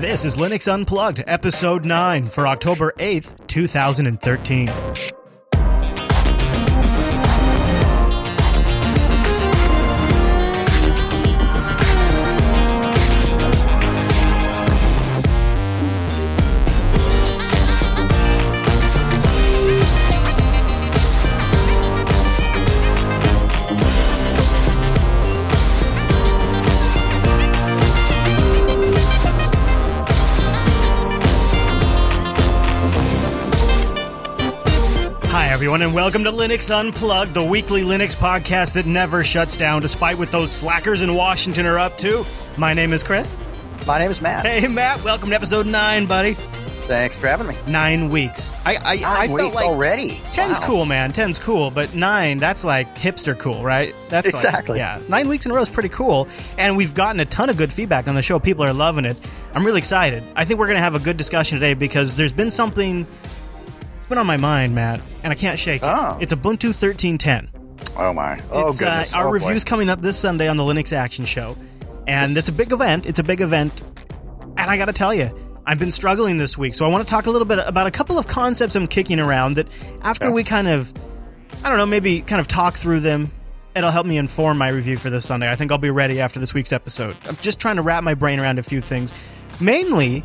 This is Linux Unplugged, episode 9 for October 8th, 2013. Everyone, and welcome to Linux Unplugged, the weekly Linux podcast that never shuts down despite what those slackers in Washington are up to. My name is Chris. My name is Matt. Hey, Matt, welcome to episode 9, buddy. Thanks for having me. Nine weeks. I, I, Nine I weeks like already. 10's Wow. cool, man. 10's cool, but nine, that's like hipster cool, right? That's like- Exactly. yeah. Nine weeks in a row is pretty cool. And we've gotten a ton of good feedback on the show. People are loving it. I'm really excited. I think we're going to have a good discussion today because there's been something it's been on my mind, Matt, and I can't shake it. Oh. It's Ubuntu 1310. Oh my. Oh It's, uh, goodness. our Oh, boy. review's coming up this Sunday on the Linux Action Show, and Yes. it's a big event. It's a big event, and I got to tell you, I've been struggling this week, so I want to talk a little bit about a couple of concepts I'm kicking around. That after Yeah. we kind of, I don't know, maybe kind of talk through them, it'll help me inform my review for this Sunday. I think I'll be ready after this week's episode. I'm just trying to wrap my brain around a few things, mainly.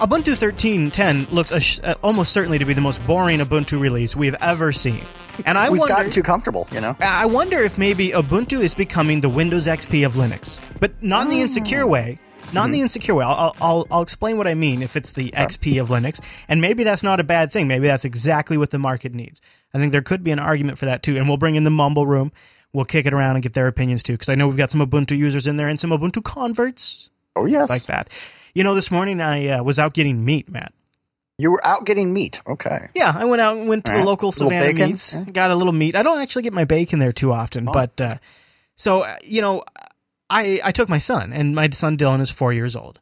Ubuntu 13.10 looks a sh- uh, almost certainly to be the most boring Ubuntu release we've ever seen, and I We've wonder. gotten too comfortable, you know. I wonder if maybe Ubuntu is becoming the Windows XP of Linux, but not in the insecure way. Not in the insecure way. I'll, I'll, I'll, I'll explain what I mean if it's the XP of Linux. And maybe that's not a bad thing. Maybe that's exactly what the market needs. I think there could be an argument for that too. And we'll bring in the Mumble Room. We'll kick it around and get their opinions too. Because I know we've got some Ubuntu users in there and some Ubuntu converts Oh yes. like that. You know, this morning I uh, was out getting meat, Matt. You were out getting meat. Okay. Yeah, I went out and went to the local Savannah? Meats. Yeah. Got a little meat. I don't actually get my bacon there too often, Oh. but uh, so uh, you know, I I took my son, and my son Dylan is four years old,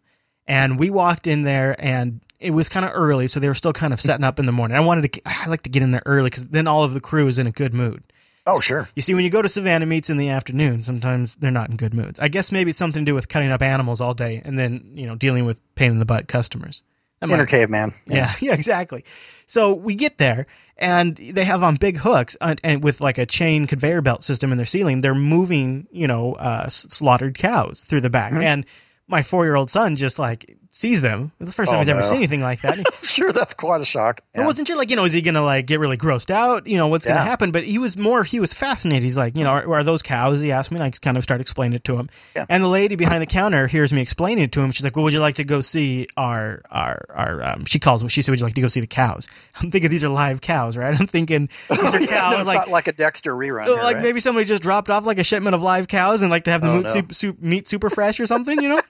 and we walked in there, and it was kind of early, so they were still kind of setting up in the morning. I wanted to, I like to get in there early because then all of the crew is in a good mood. Oh sure. You see, when you go to Savannah Meats in the afternoon, sometimes they're not in good moods. I guess maybe it's something to do with cutting up animals all day and then you know dealing with pain in the butt customers. Might- Inner caveman. yeah, yeah, exactly. So we get there, and they have on big hooks and, and with like a chain conveyor belt system in their ceiling. They're moving, you know, uh, slaughtered cows through the Mm-hmm. back, and my four-year-old son just like sees them. It's the first time Oh, he's ever no. seen anything like that. Sure, that's quite a shock. Yeah. wasn't sure, like, you know, is he gonna like get really grossed out? You know, what's gonna happen? But he was more, he was fascinated. He's like, you know, are, are those cows? He asked me, and I kind of started explaining it to him. Yeah. And the lady behind the counter hears me explaining it to him. She's like, well, would you like to go see our, our, our, um, she calls them, she said, would you like to go see the cows? I'm thinking these are live cows, right? I'm thinking these are Yeah, cows, it's like, like a Dexter rerun. here, like right? maybe somebody just dropped off like a shipment of live cows and like to have the Oh, meat, no. soup, soup, meat super fresh or something, you know?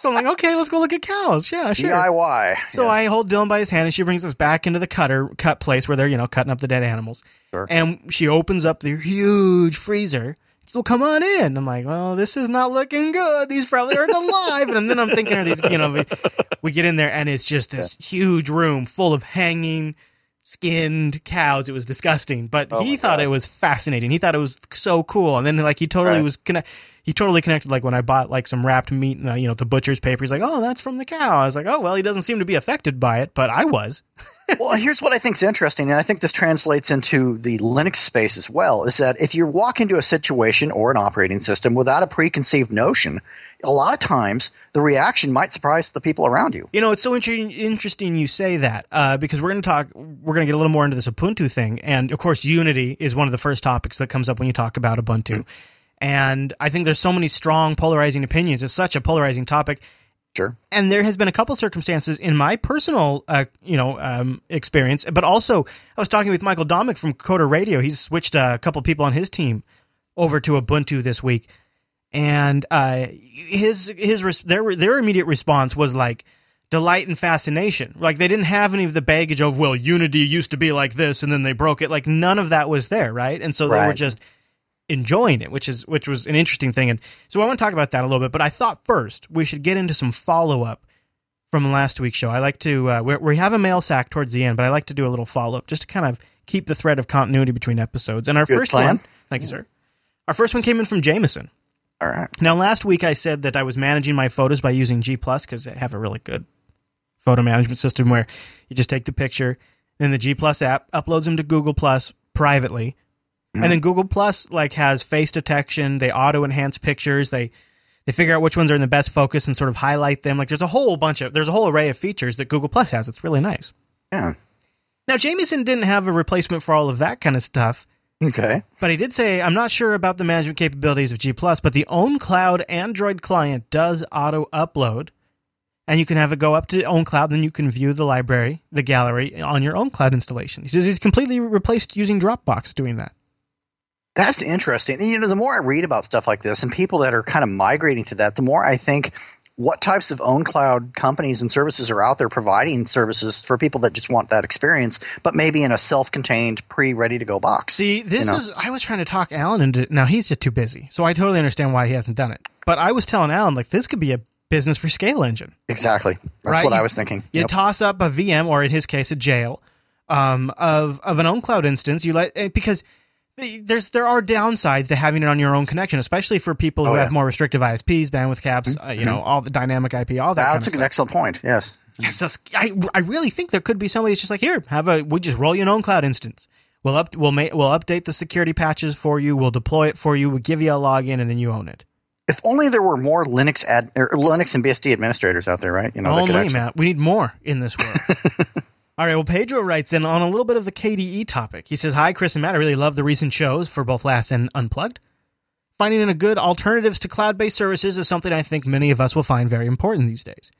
So I'm like, okay, let's go look at cows. Yeah, sure. DIY. So Yeah. I hold Dylan by his hand and she brings us back into the cutter cut place where they're, you know, cutting up the dead animals. Sure. And she opens up the huge freezer. So come on in. I'm like, well, this is not looking good. These probably aren't alive. And then I'm thinking, are these, you know, we, we get in there and it's just this huge room full of hanging, skinned cows. It was disgusting, but Oh he thought God. it was fascinating. He thought it was so cool. And then like he totally Right. was connect. He totally connected. Like when I bought like some wrapped meat, and, uh, you know, the butcher's paper. He's like, "Oh, that's from the cow." I was like, "Oh, well, he doesn't seem to be affected by it, but I was." well, here's what I think is interesting, and I think this translates into the Linux space as well, is that if you walk into a situation or an operating system without a preconceived notion, a lot of times the reaction might surprise the people around you. You know, it's so inter- interesting you say that uh, because we're going to talk. We're going to get a little more into this Ubuntu thing, and of course, Unity is one of the first topics that comes up when you talk about Ubuntu. And I think there's so many strong polarizing opinions. It's such a polarizing topic. Sure. and there has been a couple circumstances in my personal, uh, you know, um, experience, but also I was talking with Michael Dominick from Coder Radio. He's switched a couple people on his team over to Ubuntu this week, and uh, his his res- their their immediate response was like delight and fascination. Like they didn't have any of the baggage of well, Unity used to be like this, and then they broke it. Like none of that was there, right? And so they were just enjoying it, which is which was an interesting thing. And so I want to talk about that a little bit. But I thought first we should get into some follow up from last week's show. I like to uh, we we have a mail sack towards the end, but I like to do a little follow up just to kind of keep the thread of continuity between episodes. And our Good first plan. one, thank you, sir. Our first one came in from Jameson. All right. Now, last week I said that I was managing my photos by using G Plus because I have a really good photo management system where you just take the picture, then the G Plus app uploads them to Google Plus privately, Mhm. and then Google Plus like has face detection. They auto enhance pictures. They they figure out which ones are in the best focus and sort of highlight them. Like there's a whole bunch of there's a whole array of features that Google Plus has. It's really nice. Yeah. Now Jameson didn't have a replacement for all of that kind of stuff. Okay. But he did say, I'm not sure about the management capabilities of G Plus, but the OwnCloud Android client does auto upload. And you can have it go up to OwnCloud, then you can view the library, the gallery on your OwnCloud installation. He says he's completely replaced using Dropbox doing that. That's interesting. And, you know, the more I read about stuff like this and people that are kind of migrating to that, the more I think what types of OwnCloud companies and services are out there providing services for people that just want that experience, but maybe in a self-contained, pre-ready to go box. See, this You know? is, I was trying to talk Alan into, now he's just too busy. So I totally understand why he hasn't done it. But I was telling Alan, like, this could be a business for ScaleEngine. Exactly. That's Right, what I was thinking. You Yep. toss up a VM, or in his case, a jail, um, of of an OwnCloud instance. You let eh, because there's there are downsides to having it on your own connection, especially for people who Oh, have yeah. Mm-hmm. more restrictive ISPs, bandwidth caps, uh, you know, all the dynamic IP, all that. kind That's an excellent point. Yes. Yes, that's- I I really think there could be somebody that's just like here, have a we just roll your own cloud instance. We'll up we'll make we'll update the security patches for you. We'll deploy it for you. We'll give you a login, and then you own it. If only there were more Linux ad, or Linux and BSD administrators out there, right? You know, Only, Matt. We need more in this world. All right. Well, Pedro writes in on a little bit of the KDE topic. He says, Hi, Chris and Matt. I really love the recent shows for both Last and Unplugged. Finding a good alternatives to cloud based services is something I think many of us will find very important these days.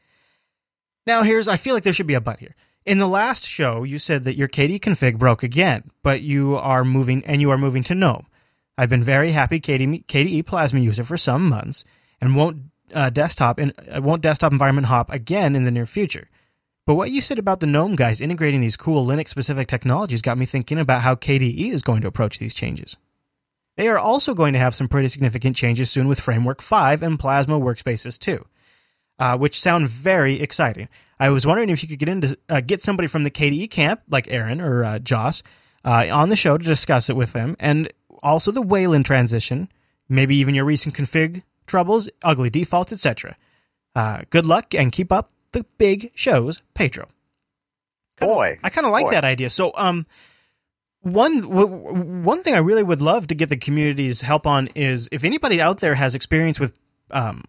Now, here's, I feel like there should be a but here. In the last show, you said that your KDE config broke again, but you are moving, and you are moving to GNOME. I've been very happy KDE, KDE Plasma user for some months and won't uh, desktop and uh, won't desktop environment hop again in the near future. But what you said about the GNOME guys integrating these cool Linux specific technologies got me thinking about how KDE is going to approach these changes. They are also going to have some pretty significant changes soon with Framework 5 and Plasma Workspaces 2, uh, which sound very exciting. I was wondering if you could get into uh, get somebody from the KDE camp, like Aaron or uh, Joss, uh, on the show to discuss it with them, and also the Wayland transition, maybe even your recent config troubles, ugly defaults, etc. Uh, good luck and keep up the big shows, Pedro. Boy. I kind of like Boy. that idea. So, um, one one thing I really would love to get the community's help on is if anybody out there has experience with, um,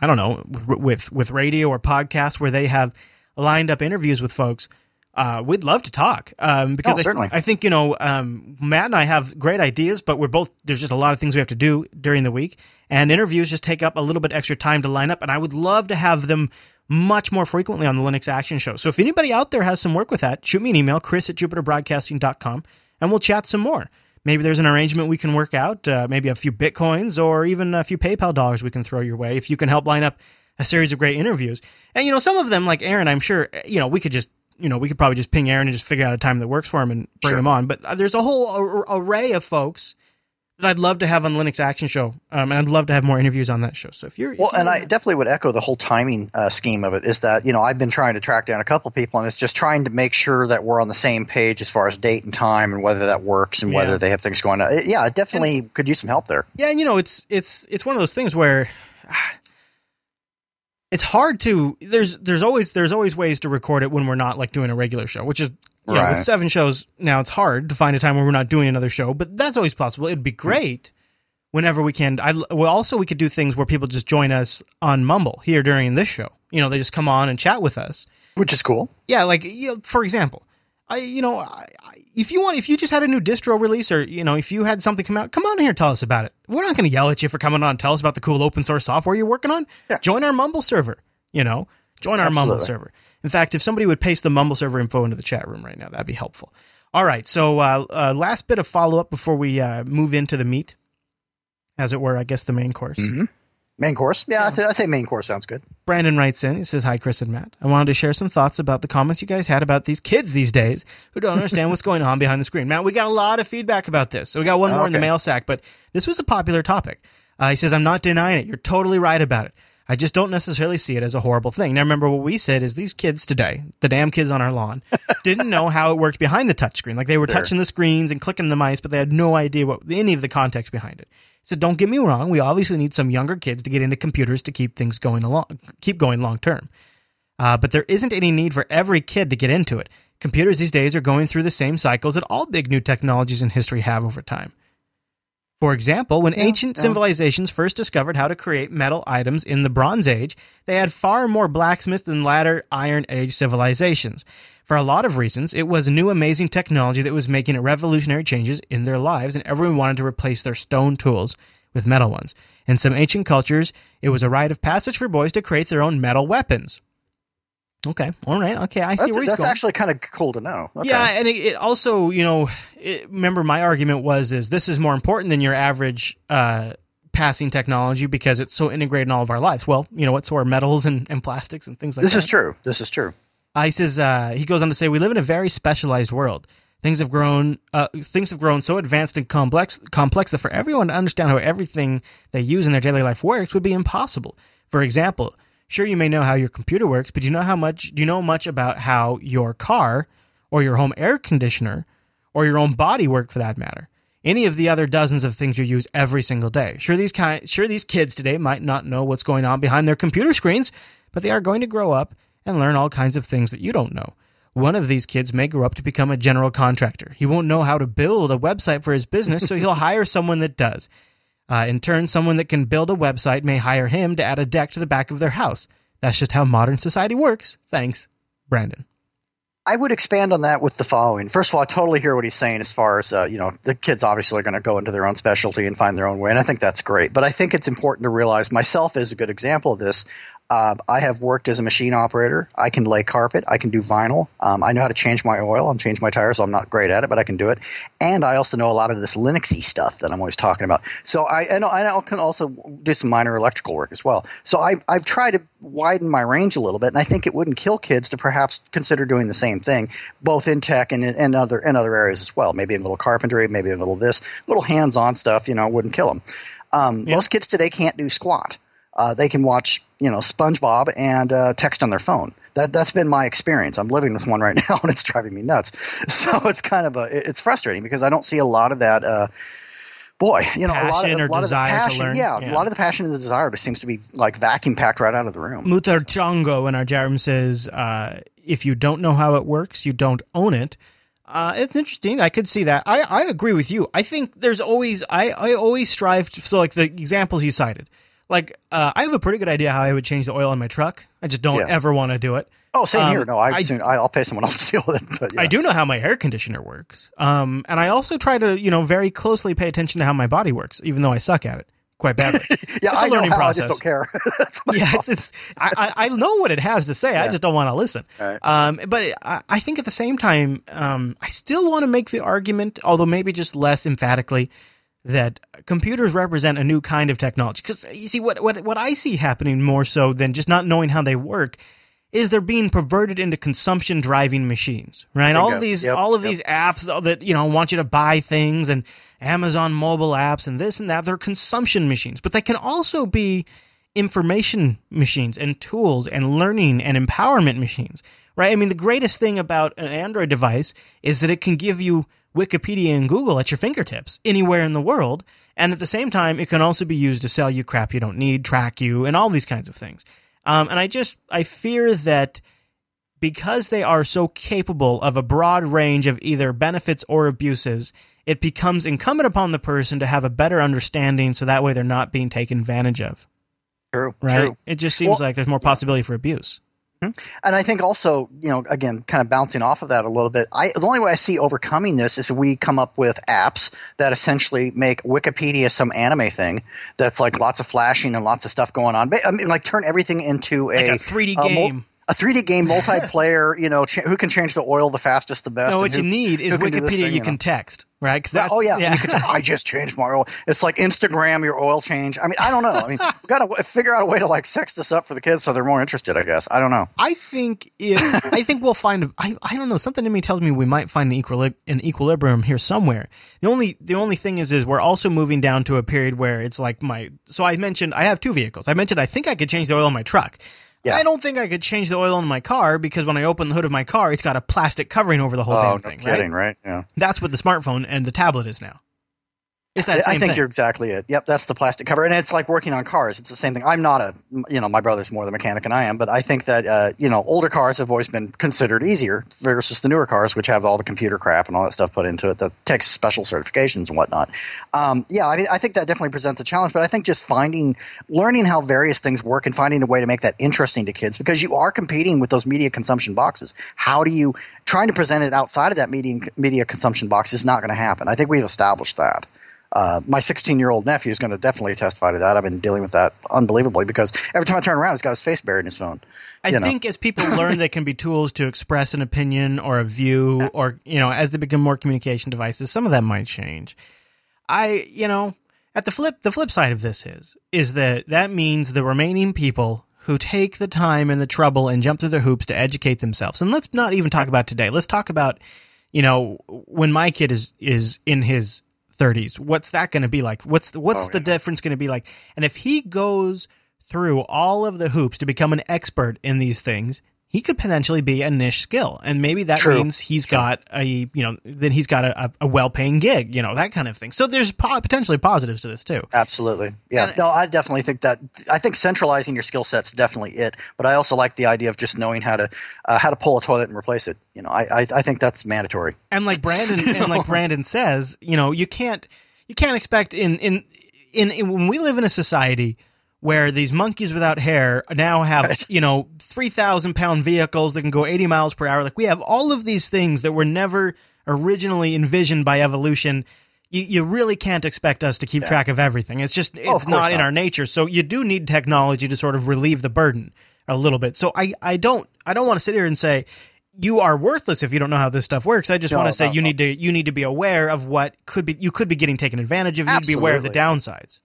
I don't know, with with radio or podcasts where they have lined up interviews with folks. Uh, we'd love to talk um, because Oh, I, certainly. I think you know um, Matt and I have great ideas, but we're both there's just a lot of things we have to do during the week, and interviews just take up a little bit extra time to line up. And I would love to have them much more frequently on the Linux Action Show. So if anybody out there has some work with that, shoot me an email, chris at jupiterbroadcasting.com, and we'll chat some more. Maybe there's an arrangement we can work out, uh, maybe a few bitcoins or even a few PayPal dollars we can throw your way if you can help line up a series of great interviews. And, you know, some of them, like Aaron, I'm sure, you know, we could just, you know, we could probably just ping Aaron and just figure out a time that works for him and bring Sure. him on. But uh, there's a whole array of folks that I'd love to have on the Linux Action Show, um, and I'd love to have more interviews on that show. So if you're, if Well, and you're- I definitely would echo the whole timing uh, scheme of it. Is that you know I've been trying to track down a couple people, and it's just trying to make sure that we're on the same page as far as date and time, and whether that works, and Yeah. whether they have things going on. It- yeah, it definitely could use some help there. Yeah, and you know, it's it's it's one of those things where ah, it's hard to there's there's always there's always ways to record it when we're not like doing a regular show, which is you know, with seven shows now it's hard to find a time where we're not doing another show, but that's always possible. It'd be great whenever we can. I well also we could do things where people just join us on Mumble here during this show. You know, they just come on and chat with us. Which is cool. Yeah, like you know, for example, I you know I, if you want if you just had a new distro release or you know if you had something come out, come on here and tell us about it. We're not going to yell at you for coming on and tell us about the cool open source software you're working on. Yeah. Join our Mumble server. You know, join our Mumble server. In fact, if somebody would paste the Mumble server info into the chat room right now, that'd be helpful. All right, so uh, uh, last bit of follow up before we uh, move into the meat, as it were. I guess the main course. Main course. Yeah, say- I'd say main course sounds good. Brandon writes in. He says, Hi, Chris and Matt. I wanted to share some thoughts about the comments you guys had about these kids these days who don't understand what's going on behind the screen. Matt, we got a lot of feedback about this. So we got one more in the mail sack, but this was a popular topic. Uh, he says, I'm not denying it. You're totally right about it. I just don't necessarily see it as a horrible thing. Now, remember what we said is these kids today, the damn kids on our lawn, didn't know how it worked behind the touchscreen. Like they were Sure. touching the screens and clicking the mice, but they had no idea what any of the context behind it. So don't get me wrong. We obviously need some younger kids to get into computers to keep things going along, keep going long term. Uh, but there isn't any need for every kid to get into it. Computers these days are going through the same cycles that all big new technologies in history have over time. For example, when Yeah, ancient yeah. civilizations first discovered how to create metal items in the Bronze Age, they had far more blacksmiths than latter Iron Age civilizations. For a lot of reasons, it was new amazing technology that was making revolutionary changes in their lives, and everyone wanted to replace their stone tools with metal ones. In some ancient cultures, it was a rite of passage for boys to create their own metal weapons. Okay, all right, okay, I see That's, where he's that's going. actually kind of cool to know. Okay. Yeah, and it, it also, you know, it, remember my argument was is this is more important than your average uh, passing technology because it's so integrated in all of our lives. Well, you know what? So are metals and, and plastics and things like that. this is true. This is true. He says uh, he goes on to say we live in a very specialized world. Things have grown. Uh, things have grown so advanced and complex, complex that for everyone to understand how everything they use in their daily life works would be impossible. For example, sure you may know how your computer works, but do you know how much? Do you know much about how your car or your home air conditioner or your own body work, for that matter? Any of the other dozens of things you use every single day. Sure, these kind, sure these kids today might not know what's going on behind their computer screens, but they are going to grow up and learn all kinds of things that you don't know. One of these kids may grow up to become a general contractor. He won't know how to build a website for his business, so he'll hire someone that does. Uh, in turn, someone that can build a website may hire him to add a deck to the back of their house. That's just how modern society works. Thanks, Brandon. I would expand on that with the following. First of all, I totally hear what he's saying as far as, uh, you know, the kids obviously are going to go into their own specialty and find their own way, and I think that's great. But I think it's important to realize myself is a good example of this. Uh, I have worked as a machine operator. I can lay carpet. I can do vinyl. Um, I know how to change my oil and change my tires. So I'm not great at it, but I can do it. And I also know a lot of this Linuxy stuff that I'm always talking about. So I, know I can also do some minor electrical work as well. So I, I've tried to widen my range a little bit, and I think it wouldn't kill kids to perhaps consider doing the same thing, both in tech and in, and other in other areas as well. Maybe in a little carpentry, maybe a little this, little hands-on stuff. You know, wouldn't kill them. Um, Yeah. Most kids today can't do squat. Uh, they can watch, you know, SpongeBob and uh, text on their phone. That that's been my experience. I'm living with one right now, and it's driving me nuts. So it's kind of a it's frustrating because I don't see a lot of that. Uh, boy, you know, a lot of, or a lot desire of the passion, learn. Yeah, Yeah. a lot of the passion and the desire just seems to be like vacuum packed right out of the room. Mutar Chongo in our room says, uh, if you don't know how it works, you don't own it. Uh, it's interesting. I could see that. I, I agree with you. I think there's always, I, I always strive to, so like the examples you cited, like, uh, I have a pretty good idea how I would change the oil in my truck. I just don't Yeah. ever want to do it. Oh, same Um, here. No, I, soon, I I'll pay someone else to deal with it. But yeah. I do know how my air conditioner works. Um, and I also try to, you know, very closely pay attention to how my body works, even though I suck at it quite badly. Yeah, It's a I learning how. I just don't care. Yeah, it's, it's I, I know what it has to say. I just don't want to listen. Right. Um, but I, I think at the same time, um, I still want to make the argument, although maybe just less emphatically, that computers represent a new kind of technology. Because uh, you see, what what what I see happening more so than just not knowing how they work is they're being perverted into consumption driving machines, right? All of these Yep, all of yep. these apps that you know want you to buy things and Amazon mobile apps and this and that, they're consumption machines, but they can also be information machines and tools and learning and empowerment machines, right? I mean, the greatest thing about an Android device is that it can give you Wikipedia and Google at your fingertips anywhere in the world. And at the same time, it can also be used to sell you crap you don't need, track you, and all these kinds of things. Um, and I just, I fear that because they are so capable of a broad range of either benefits or abuses, it becomes incumbent upon the person to have a better understanding so that way they're not being taken advantage of. true. Right? True. It just seems Well, like there's more possibility for abuse. Mm-hmm. And I think also, you know, again, kind of bouncing off of that a little bit, I, the only way I see overcoming this is we come up with apps that essentially make Wikipedia some anime thing that's like lots of flashing and lots of stuff going on. I mean, like turn everything into Like a, a 3D game. a 3D game, multiplayer. you know, ch- who can change the oil the fastest, the best. No, what you need is who can do this Wikipedia thing, you know? can text, right? that's- oh yeah, You can I just changed my oil. It's like Instagram your oil change. I mean, I don't know. I mean, we got to figure out a way to like sex this up for the kids so they're more interested. I guess I don't know. I think if I think we'll find I, I don't know something in me tells me we might find an equili- an equilibrium here somewhere. The only the only thing is is we're also moving down to a period where it's like my so I mentioned I have two vehicles. I mentioned I think I could change the oil in my truck. Yeah. I don't think I could change the oil in my car because when I open the hood of my car, it's got a plastic covering over the whole Oh, damn no thing. kidding, Right? right? Yeah. That's what the smartphone and the tablet is now. It's that same I think thing. you're exactly it. Yep, that's the plastic cover, and it's like working on cars. It's the same thing. I'm not a, you know, my brother's more the mechanic than I am, but I think that uh, you know, older cars have always been considered easier versus the newer cars, which have all the computer crap and all that stuff put into it that takes special certifications and whatnot. Um, yeah, I, I think that definitely presents a challenge, but I think just finding, learning how various things work and finding a way to make that interesting to kids because you are competing with those media consumption boxes. How do you trying to present it outside of that media media consumption box is not going to happen. I think we've established that. Uh, my 16 year old nephew is going to definitely testify to that. I've been dealing with that unbelievably because every time I turn around, he's got his face buried in his phone. I you know. think as people learn, they can be tools to express an opinion or a view, or you know, as they become more communication devices, some of that might change. I, you know, at the flip, the flip side of this is is that that means the remaining people who take the time and the trouble and jump through the hoops to educate themselves. And let's not even talk about today. Let's talk about, you know, when my kid is is in his 30s. What's that going to be like? What's the, what's Oh, the yeah. difference going to be like? And if he goes through all of the hoops to become an expert in these things, he could potentially be a niche skill, and maybe that True. means he's got a you know then he's got a, a, a well paying gig, you know that kind of thing. So there's po- potentially positives to this too. Absolutely. Yeah. And- no, I definitely think that. I think centralizing your skill set's definitely it. But I also like the idea of just knowing how to uh, how to pull a toilet and replace it. You know, I I, I think that's mandatory. And like Brandon and like Brandon says, you know, you can't you can't expect in in in, in when we live in a society where these monkeys without hair now have you know three thousand pound vehicles that can go eighty miles per hour. Like we have all of these things that were never originally envisioned by evolution. You, you really can't expect us to keep track of everything. It's just oh, it's Oh, course not in our nature. So you do need technology to sort of relieve the burden a little bit. So I, I don't I don't want to sit here and say you are worthless if you don't know how this stuff works. I just No, want to say no, you no. need to you need to be aware of what could be you could be getting taken advantage of. You need to be aware of the downsides.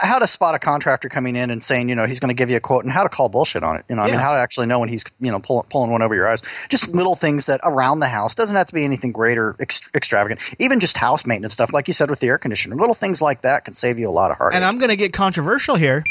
How, how to spot a contractor coming in and saying, you know, he's going to give you a quote, and how to call bullshit on it. You know, I Yeah. mean, how to actually know when he's, you know, pull, pulling one over your eyes. Just little things that around the house doesn't have to be anything great or ex- extravagant. Even just house maintenance stuff, like you said with the air conditioner, little things like that can save you a lot of heartache. And I'm going to get controversial here,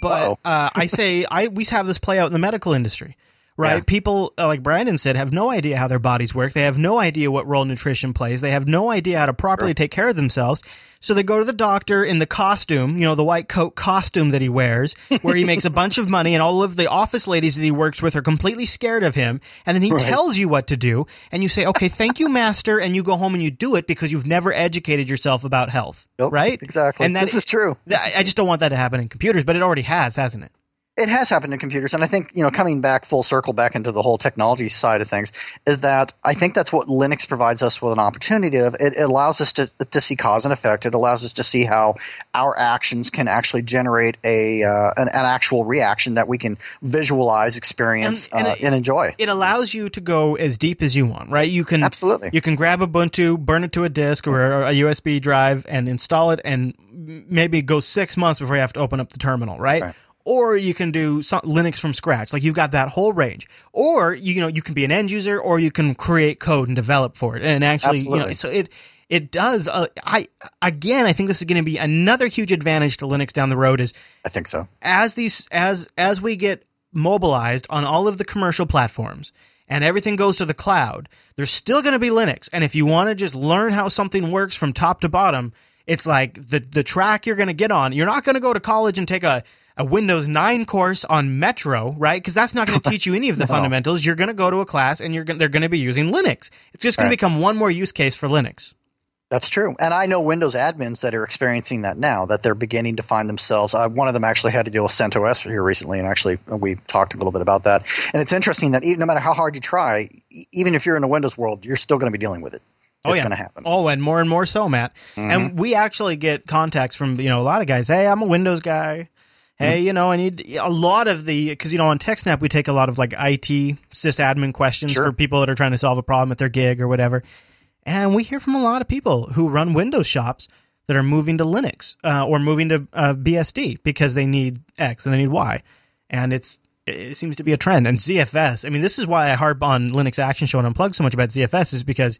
but uh, I say I we have this play out in the medical industry. Right, Yeah. people uh, like Brandon said have no idea how their bodies work. They have no idea what role nutrition plays. They have no idea how to properly take care of themselves. So they go to the doctor in the costume, you know, the white coat costume that he wears, where he makes a bunch of money, and all of the office ladies that he works with are completely scared of him. And then he tells you what to do, and you say, "Okay, thank you, master," and you go home and you do it because you've never educated yourself about health. Nope, right? exactly. And that This is true. This I, I just don't want that to happen in computers, but it already has, hasn't it? It has happened in computers and i think you know coming back full circle back into the whole technology side of things is that i think that's what linux provides us with an opportunity of it, it allows us to, to see cause and effect it allows us to see how our actions can actually generate a uh, an, an actual reaction that we can visualize experience And- and uh, it- and enjoy It allows you to go as deep as you want, right? You can Absolutely. You can grab Ubuntu, burn it to a disk or a USB drive, and install it, and maybe go six months before you have to open up the terminal, right? Right. Or you can do some, Linux from scratch, like you've got that whole range. Or you, you know you can be an end user, or you can create code and develop for it, and actually, you know, so it it does. Uh, I again, I think this is going to be another huge advantage to Linux down the road. Is i think so as these as as we get mobilized on all of the commercial platforms and everything goes to the cloud, there's still going to be Linux. And if you want to just learn how something works from top to bottom, it's like the the track you're going to get on. You're not going to go to college and take a a Windows 9 course on Metro, right? Because that's not going to teach you any of the fundamentals. You're going to go to a class and you're going they're going to be using Linux. It's just going Right. to become one more use case for Linux. That's true. And I know Windows admins that are experiencing that now, that they're beginning to find themselves. Uh, one of them actually had to deal with CentOS here recently, and actually uh, we talked a little bit about that. And it's interesting that even, no matter how hard you try, even if you're in a Windows world, you're still going to be dealing with it. Oh, it's yeah. going to happen. Oh, and more and more so, Matt. And we actually get contacts from you know a lot of guys. Hey, I'm a Windows guy. Hey, you know, I need a lot of the because you know on TechSnap we take a lot of like IT sysadmin questions Sure. for people that are trying to solve a problem at their gig or whatever, and we hear from a lot of people who run Windows shops that are moving to Linux uh, or moving to uh, BSD because they need X and they need Y, and it's it seems to be a trend. And ZFS, I mean, this is why I harp on Linux Action Show and Unplug so much about ZFS is because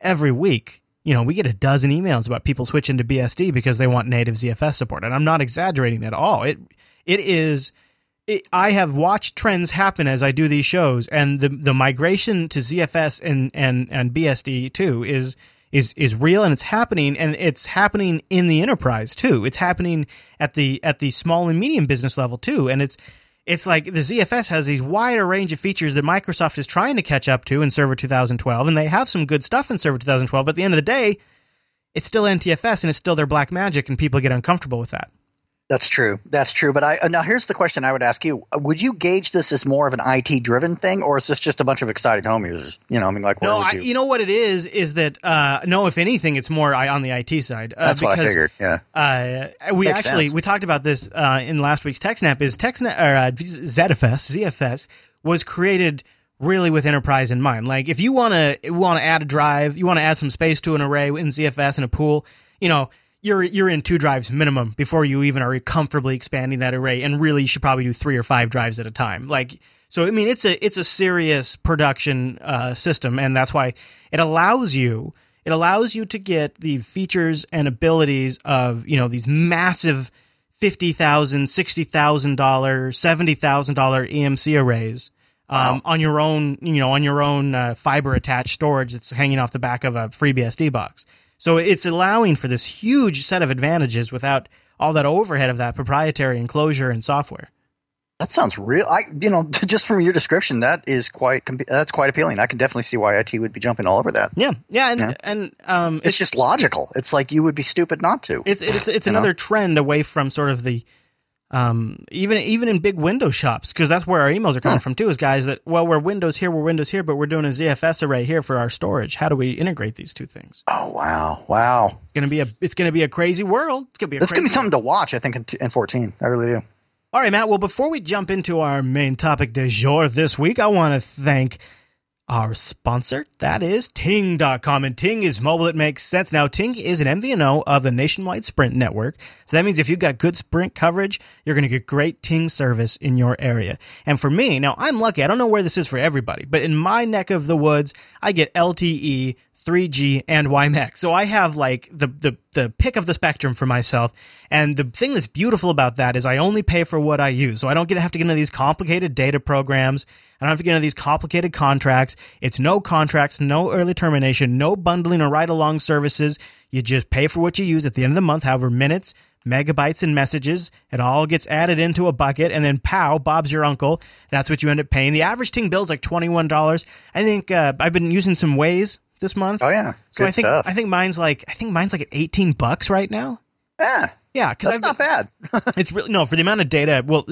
every week, you know, we get a dozen emails about people switching to BSD because they want native ZFS support, and I'm not exaggerating at all. It it is. It, I have watched trends happen as I do these shows, and the the migration to ZFS and and and BSD too is is is real and it's happening and it's happening in the enterprise too. It's happening at the at the small and medium business level too. And it's it's like the ZFS has these wider range of features that Microsoft is trying to catch up to in Server 2012, and they have some good stuff in Server 2012. But at the end of the day, it's still NTFS and it's still their black magic, and people get uncomfortable with that. That's true. That's true. But I uh, now here's the question I would ask you: Would you gauge this as more of an IT driven thing, or is this just a bunch of excited home users? You know, I mean, like no, I, you? you? know what it is is that uh, no, if anything, it's more on the IT side. Uh, That's because, what I figured. Yeah, uh, we Makes actually sense. we talked about this uh, in last week's TechSnap. Is TechSnap or uh, ZFS ZFS was created really with enterprise in mind. Like if you want to want to add a drive, you want to add some space to an array in ZFS in a pool, you know you're you're in two drives minimum before you even are comfortably expanding that array and really you should probably do three or five drives at a time like so i mean it's a it's a serious production uh, system and that's why it allows you it allows you to get the features and abilities of you know these massive fifty thousand, sixty thousand dollar, seventy thousand dollar EMC arrays um, wow. on your own, you know, on your own uh, fiber attached storage that's hanging off the back of a FreeBSD box. So it's allowing for this huge set of advantages without all that overhead of that proprietary enclosure and software. That sounds real. I, you know, just from your description, that is quite that's quite appealing. I can definitely see why IT would be jumping all over that. Yeah, yeah, and yeah. and um, it's, it's, just logical. It's like you would be stupid not to. It's it's it's another know? trend away from sort of the um, even even in big Windows shops, because that's where our emails are coming huh. from too. Is guys that well, we're Windows here, we're Windows here, but we're doing a ZFS array here for our storage. How do we integrate these two things? Oh wow, wow! It's gonna be a it's gonna be a crazy world. It's gonna be a it's gonna be something to watch. I think in, in fourteen, I really do. All right, Matt. Well, before we jump into our main topic de jour this week, I want to thank our sponsor, that is Ting.com. And Ting is mobile. It makes sense. Now, Ting is an MVNO of the nationwide Sprint network. So that means if you've got good Sprint coverage, you're going to get great Ting service in your area. And for me, now I'm lucky. I don't know where this is for everybody, but in my neck of the woods, I get LTE 3G, and WiMAX. So I have like the, the, the pick of the spectrum for myself. And the thing that's beautiful about that is I only pay for what I use. So I don't get have to get into these complicated data programs. I don't have to get into these complicated contracts. It's no contracts, no early termination, no bundling or ride along services. You just pay for what you use at the end of the month, however minutes, megabytes and messages. It all gets added into a bucket, and then pow, Bob's your uncle. That's what you end up paying. The average Ting bill is like twenty one dollars. I think uh, I've been using some Waze this month. Oh yeah, so I think stuff. I think mine's like I think mine's like at eighteen bucks right now. Yeah, yeah, because that's not bad. it's really no for the amount of data. Well,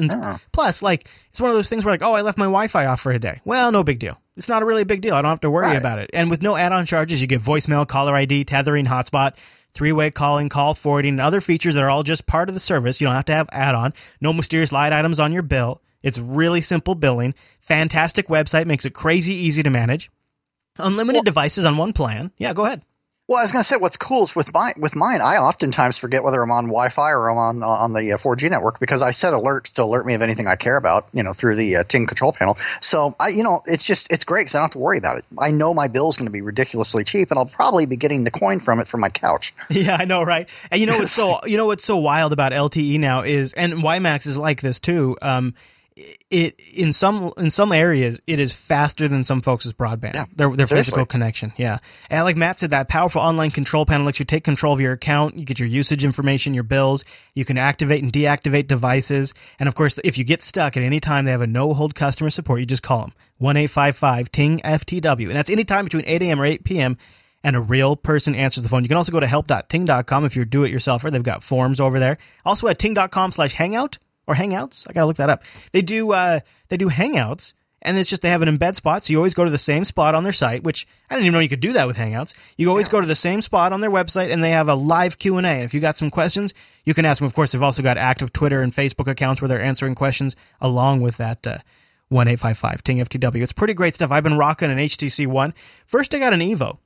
plus like it's one of those things where like oh I left my Wi-Fi off for a day. Well, no big deal. It's not a really big deal. I don't have to worry right. about it. And with no add-on charges, you get voicemail, caller ID, tethering, hotspot, three-way calling, call forwarding, and other features that are all just part of the service. You don't have to have add-on. No mysterious line items on your bill. It's really simple billing. Fantastic website makes it crazy easy to manage. Unlimited well, devices on one plan. Yeah, go ahead. Well, I was going to say what's cool is with my with mine, I oftentimes forget whether I'm on Wi-Fi or I'm on on the 4G uh, network because I set alerts to alert me of anything I care about, you know, through the uh, Ting control panel. So I, you know, it's just it's great because I don't have to worry about it. I know my bill is going to be ridiculously cheap, and I'll probably be getting the coin from it from my couch. Yeah, I know, right? And you know what's so you know what's so wild about LTE now is, and WiMAX is like this too. Um, it in some in some areas it is faster than some folks' broadband. Yeah, their their physical connection. Yeah, and like Matt said, that powerful online control panel lets you take control of your account. You get your usage information, your bills. You can activate and deactivate devices, and of course, if you get stuck at any time, they have a no hold customer support. You just call them one eight five five Ting FTW, and that's any time between eight a.m. or eight p.m. And a real person answers the phone. You can also go to help.ting.com if you're do it yourselfer. They've got forms over there. Also at ting.com slash hangout or Hangouts. I gotta look that up. They do uh, they do Hangouts, and it's just they have an embed spot, so you always go to the same spot on their site. Which I didn't even know you could do that with Hangouts. You always yeah. go to the same spot on their website, and they have a live Q and A. If you got some questions, you can ask them. Of course, they've also got active Twitter and Facebook accounts where they're answering questions along with that. Uh, one eight five five Ting FTW. It's pretty great stuff. I've been rocking an HTC One. First, I got an Evo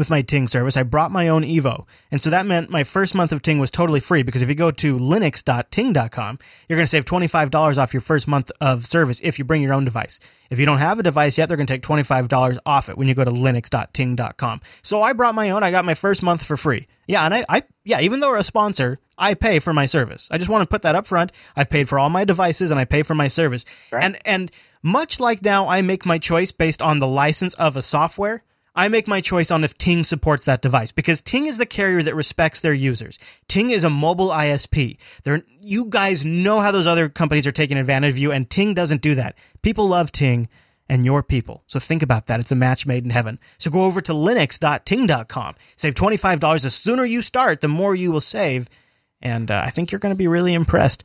with my Ting service. I brought my own Evo. And so that meant my first month of Ting was totally free because if you go to linux.ting.com, you're going to save $25 off your first month of service if you bring your own device. If you don't have a device yet, they're going to take $25 off it when you go to linux.ting.com. So I brought my own. I got my first month for free. Yeah, and I, I yeah, even though we're a sponsor, I pay for my service. I just want to put that up front. I've paid for all my devices and I pay for my service. Right. And and much like now I make my choice based on the license of a software, I make my choice on if Ting supports that device because Ting is the carrier that respects their users. Ting is a mobile ISP. They're, you guys know how those other companies are taking advantage of you, and Ting doesn't do that. People love Ting and your people. So think about that. It's a match made in heaven. So go over to linux.ting.com. Save $25. The sooner you start, the more you will save. And uh, I think you're going to be really impressed.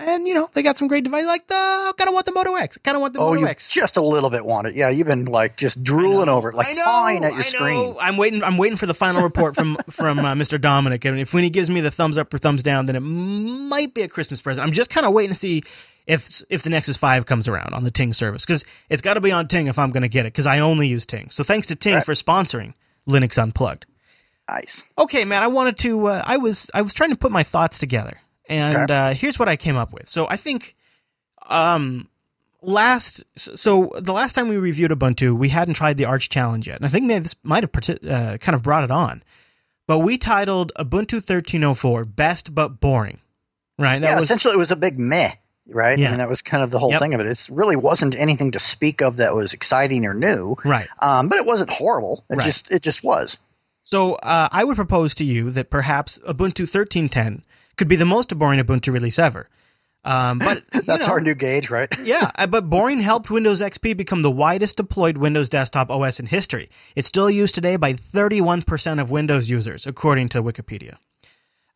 And you know they got some great devices like the kind of want the Moto X, kind of want the oh, Moto you X. just a little bit want it. Yeah, you've been like just drooling over it, like I know, pawing at your I screen. know. I'm waiting. I'm waiting for the final report from from uh, Mr. Dominick, and if when he gives me the thumbs up or thumbs down, then it might be a Christmas present. I'm just kind of waiting to see if if the Nexus Five comes around on the Ting service because it's got to be on Ting if I'm going to get it because I only use Ting. So thanks to Ting Right. for sponsoring Linux Unplugged. Nice. Okay, man. I wanted to. Uh, I was. I was trying to put my thoughts together, and Okay. uh, here's what I came up with. So I think, um, last. So the last time we reviewed Ubuntu, we hadn't tried the Arch Challenge yet, and I think maybe this might have uh, kind of brought it on. But we titled Ubuntu 1304 "Best but Boring." Right. That yeah, was essentially it was a big meh, right? Yeah. I mean, that was kind of the whole Yep. thing of it. It really wasn't anything to speak of that was exciting or new, right. um, but it wasn't horrible. It Right. just it just was. So uh, I would propose to you that perhaps Ubuntu 1310 could be the most boring Ubuntu release ever. Um, but That's know, our new gauge, right? yeah, uh, but boring helped Windows XP become the widest deployed Windows desktop OS in history. It's still used today by 31% of Windows users, according to Wikipedia.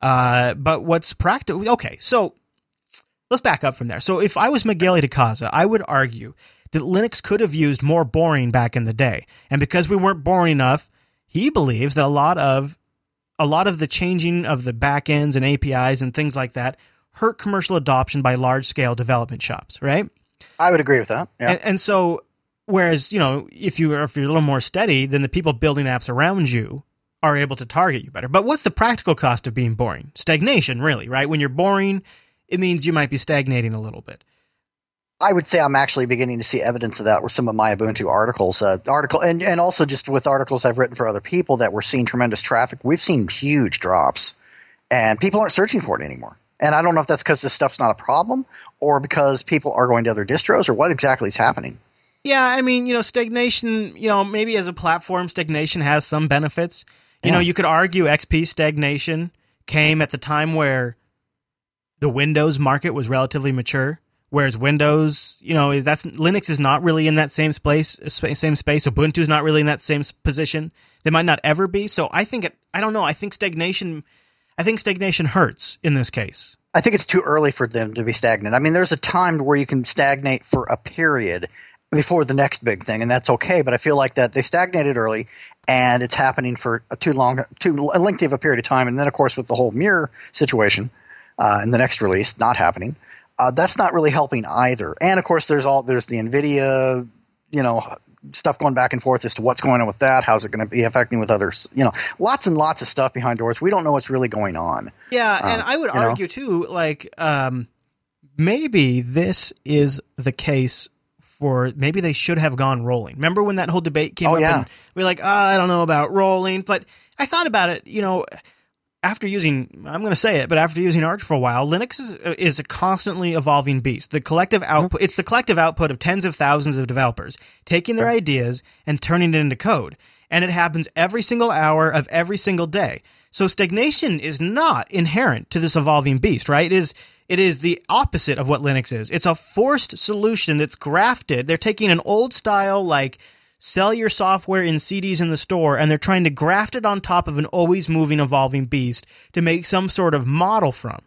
Uh, but what's practical? Okay, so let's back up from there. So if I was Miguel de Icaza, I would argue that Linux could have used more boring back in the day, and because we weren't boring enough, he believes that a lot of a lot of the changing of the backends and APIs and things like that hurt commercial adoption by large scale development shops, right? I would agree with that. Yeah. And, and so, whereas you know, if you if you're a little more steady, then the people building apps around you are able to target you better. But what's the practical cost of being boring? Stagnation, really, right? When you're boring, it means you might be stagnating a little bit. I would say I'm actually beginning to see evidence of that with some of my Ubuntu articles, uh, article, and and also just with articles I've written for other people that we're seeing tremendous traffic. We've seen huge drops, and people aren't searching for it anymore. And I don't know if that's because this stuff's not a problem, or because people are going to other distros, or what exactly is happening. Yeah, I mean, you know, stagnation, you know, maybe as a platform, stagnation has some benefits. You know, you could argue XP stagnation came at the time where the Windows market was relatively mature, whereas Windows, you know, that's Linux is not really in that same space, spa- same space. Ubuntu's not really in that same position. They might not ever be. So I think it. I don't know. I think stagnation. I think stagnation hurts in this case. I think it's too early for them to be stagnant. I mean, there's a time where you can stagnate for a period before the next big thing, and that's okay. But I feel like that they stagnated early, and it's happening for a too long, too lengthy of a period of time. And then, of course, with the whole mirror situation uh, in the next release not happening, uh, that's not really helping either. And of course, there's all there's the Nvidia, you know, stuff going back and forth as to what's going on with that. How's it going to be affecting with others? You know, lots and lots of stuff behind doors. We don't know what's really going on. Yeah, and I would Uh, you know? argue too, like um, maybe this is the case for maybe they should have gone rolling. Remember when that whole debate came Oh, up yeah. and we are like, "Ah, I don't know about rolling, but I thought about it. You know, after using, I'm going to say it, but after using Arch for a while, Linux is is a constantly evolving beast. The collective output, it's the collective output of tens of thousands of developers taking their ideas and turning it into code, and it happens every single hour of every single day. So stagnation is not inherent to this evolving beast, right? It is it is the opposite of what Linux is. It's a forced solution that's grafted. They're taking an old style like sell your software in CDs in the store and they're trying to graft it on top of an always moving evolving beast to make some sort of model from.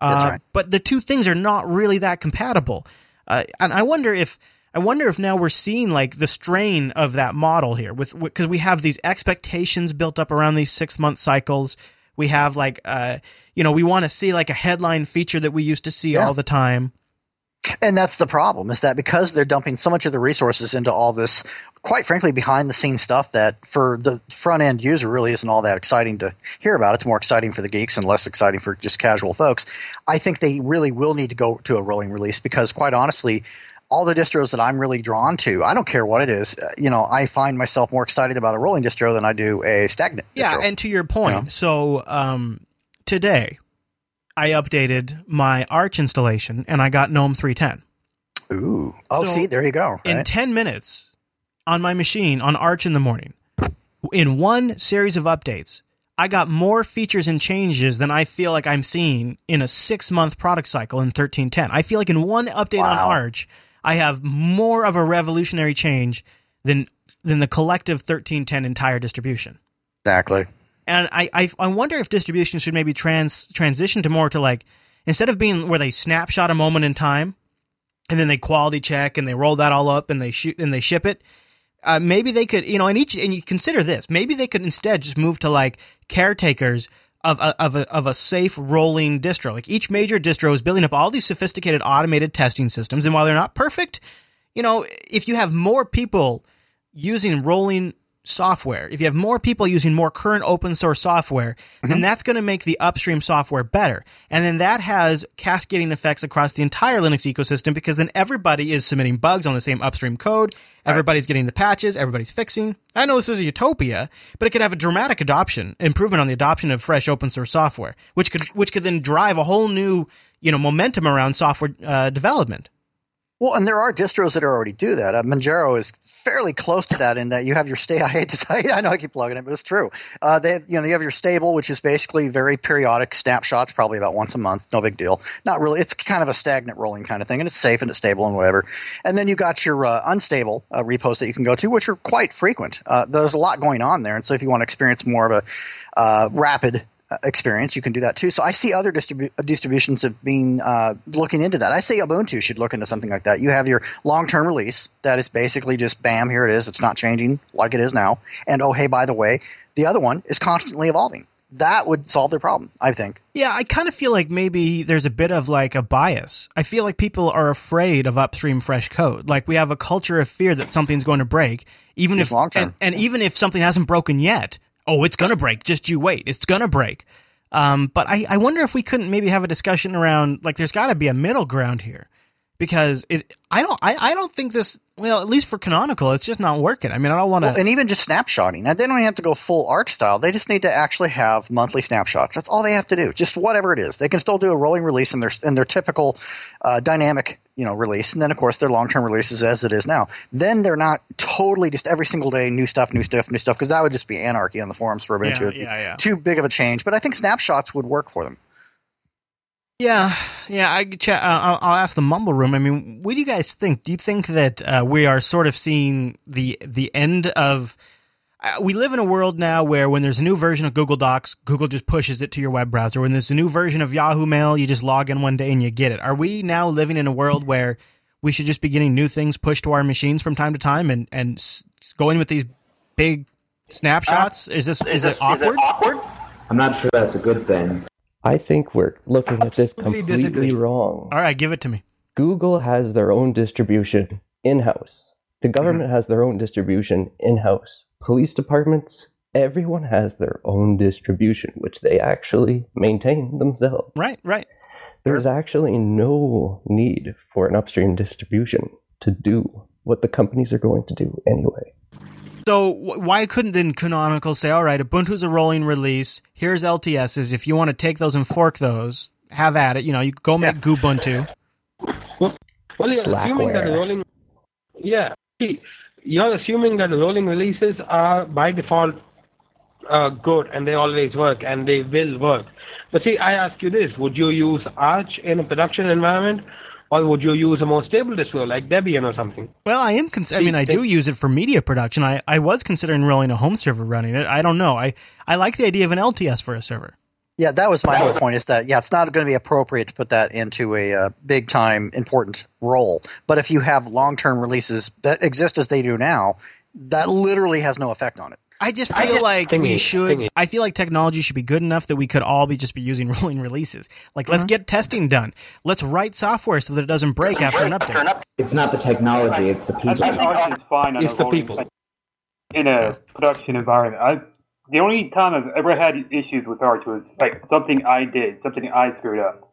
Uh, right. But the two things are not really that compatible. Uh, and I wonder if I wonder if now we're seeing like the strain of that model here with because we have these expectations built up around these six month cycles. We have like uh you know we want to see like a headline feature that we used to see Yeah. all the time. And that's the problem is that because they're dumping so much of the resources into all this, quite frankly, behind the scenes stuff that for the front end user really isn't all that exciting to hear about. It's more exciting for the geeks and less exciting for just casual folks. I think they really will need to go to a rolling release because, quite honestly, all the distros that I'm really drawn to, I don't care what it is. uh, You know, I find myself more excited about a rolling distro than I do a stagnant Yeah, distro. and to your point, so um, today I updated my Arch installation and I got GNOME 310. Ooh. Oh, So, see, there you go. In 10 minutes on my machine on Arch in the morning, in one series of updates, I got more features and changes than I feel like I'm seeing in a six month product cycle in 1310. I feel like in one update on Arch, I have more of a revolutionary change than than the collective 1310 entire distribution. Exactly. And I, I I wonder if distribution should maybe trans transition to more to like instead of being where they snapshot a moment in time and then they quality check and they roll that all up and they shoot and they ship it. Uh, maybe they could, you know, and each and you consider this. Maybe they could instead just move to like caretakers of a, of a of a safe rolling distro. Like each major distro is building up all these sophisticated automated testing systems, and while they're not perfect, you know, if you have more people using rolling software, if you have more people using more current open source software, then that's going to make the upstream software better. And then that has cascading effects across the entire Linux ecosystem because then everybody is submitting bugs on the same upstream code. Everybody's getting the patches, everybody's fixing. I know this is a utopia, but it could have a dramatic adoption, improvement on the adoption of fresh open source software, which could which could then drive a whole new, you know, momentum around software uh, development. Well, and there are distros that already do that. Uh, Manjaro is fairly close to that in that you have your stay. I hate to tell you, I know I keep plugging it, but it's true. Uh, they, you know, you have your stable, which is basically very periodic snapshots, probably about once a month. No big deal. Not really. It's kind of a stagnant rolling kind of thing, and it's safe and it's stable and whatever. And then you got your uh, unstable uh, repos that you can go to, which are quite frequent. Uh, there's a lot going on there, and so if you want to experience more of a uh, rapid experience, you can do that too. So I see other distribu- distributions have been uh, looking into that. I say Ubuntu should look into something like that. You have your long-term release that is basically just bam, here it is. It's not changing like it is now. And oh, hey, by the way, the other one is constantly evolving. That would solve their problem, I think. Yeah, I kind of feel like maybe there's a bit of like a bias. I feel like people are afraid of upstream fresh code. Like we have a culture of fear that something's going to break, even It's if long-term. and, and even if something hasn't broken yet. Oh, it's going to break. Just you wait. It's going to break. Um, but I, I wonder if we couldn't maybe have a discussion around like there's got to be a middle ground here because it I don't I, I don't think this well at least for canonical it's just not working. I mean I don't want to Well, and even just snapshotting. Now, they don't even have to go full Arch style. They just need to actually have monthly snapshots. That's all they have to do. Just whatever it is. They can still do a rolling release in their in their typical uh, dynamic, you know, release, and then of course their long term releases as it is now. Then they're not totally just every single day new stuff, new stuff, new stuff because that would just be anarchy on the forums for Ubuntu. Yeah, It'd yeah, yeah. Too big of a change. But I think snapshots would work for them. Yeah, yeah. I uh, I'll, ask the mumble room. I mean, what do you guys think? Do you think that uh, we are sort of seeing the the end of? Uh, we live in a world now where when there's a new version of Google Docs, Google just pushes it to your web browser. When there's a new version of Yahoo Mail, you just log in one day and you get it. Are we now living in a world where we should just be getting new things pushed to our machines from time to time and and s- going with these big snapshots? Is this is, it awkward? I'm not sure that's a good thing. I think we're looking at this completely disagree. wrong. All right, give it to me. Google has their own distribution in house. The government has their own distribution in house. Police departments, everyone has their own distribution, which they actually maintain themselves. Right, right. There's actually no need for an upstream distribution to do what the companies are going to do anyway. So why couldn't then Canonical say, all right, Ubuntu's a rolling release. Here's LTSs. If you want to take those and fork those, have at it. You know, you go make Ubuntu. Well, you're assuming that rolling. Yeah, you're assuming that rolling releases are by default uh, good and they always work and they will work. But see, I ask you this: Would you use Arch in a production environment, or would you use a more stable distro like Debian or something? Well, I am. Cons- I mean, I do use it for media production. I, I was considering rolling a home server running it. I don't know. I, I like the idea of an LTS for a server. Yeah, that was my whole point. Is that yeah, it's not going to be appropriate to put that into a uh, big time important role. But if you have long term releases that exist as they do now, that literally has no effect on it. I just feel like Thingy, we should. thingy. I feel like technology should be good enough that we could all be just be using rolling releases. Like, let's uh-huh. get testing done. Let's write software so that it doesn't break after an update. It's not the technology, it's the people. think Arch is fine It's the rolling- people. in a production environment. I the only time I've ever had issues with Arch was like something I did, something I screwed up.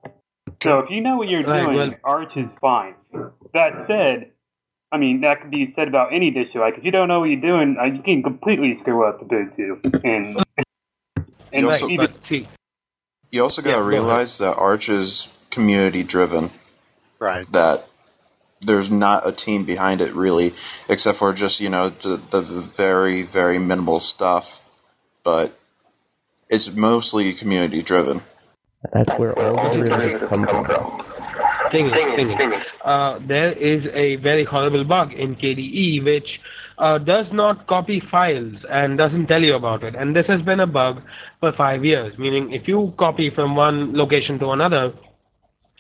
So if you know what you're Right, doing, well- Arch is fine. That said, I mean that could be said about any distro. Like if you don't know what you're doing, uh, you can completely screw up the Ubuntu. And and You like, also- even But You also got Yeah, to go realize that Arch is community driven. Right. That there's not a team behind it really, except for just you know the, the very very minimal stuff, but it's mostly community driven. That's where all the releases come from. Thing is, thing is, uh, there is a very horrible bug in KDE which uh, does not copy files and doesn't tell you about it. And this has been a bug for five years, meaning if you copy from one location to another,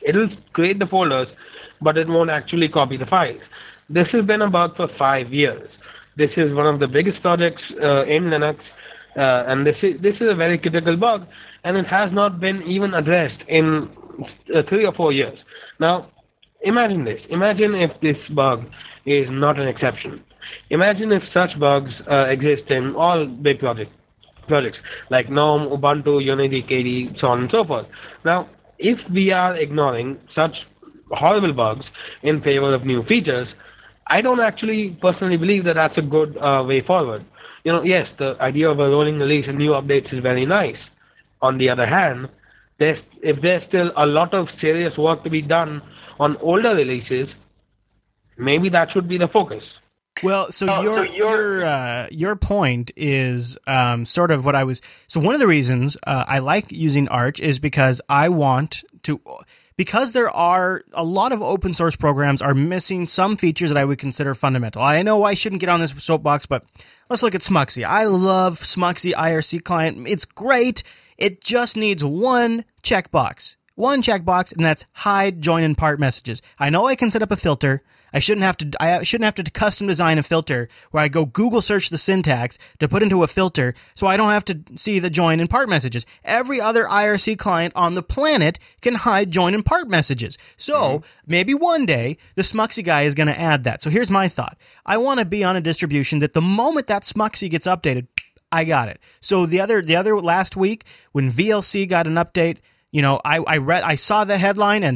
it'll create the folders, but it won't actually copy the files. This has been a bug for five years. This is one of the biggest projects uh, in Linux, uh, and this is this is a very critical bug, and it has not been even addressed in uh, three or four years. Now, imagine this. Imagine if this bug is not an exception. Imagine if such bugs uh, exist in all big project, projects like GNOME, Ubuntu, Unity, KDE, so on and so forth. Now, if we are ignoring such horrible bugs in favor of new features, I don't actually personally believe that that's a good uh, way forward. You know, yes, the idea of a rolling release and new updates is very nice. On the other hand, there's, if there's still a lot of serious work to be done on older releases, maybe that should be the focus. Well, so Oh, your so you're- your uh, your point is um, sort of what I was. So one of the reasons uh, I like using Arch is because I want to because there are a lot of open source programs are missing some features that I would consider fundamental. I know I shouldn't get on this soapbox, but let's look at Smuxi. I love Smuxi IRC client. It's great. It just needs one checkbox. One checkbox, and that's hide join and part messages. I know I can set up a filter. I shouldn't have to. I shouldn't have to custom design a filter where I go Google search the syntax to put into a filter, so I don't have to see the join and part messages. Every other IRC client on the planet can hide join and part messages. So mm-hmm. maybe one day the Smuxi guy is going to add that. So here's my thought: I want to be on a distribution that the moment that Smuxi gets updated, I got it. So the other the other last week when VLC got an update, you know, I I read I saw the headline and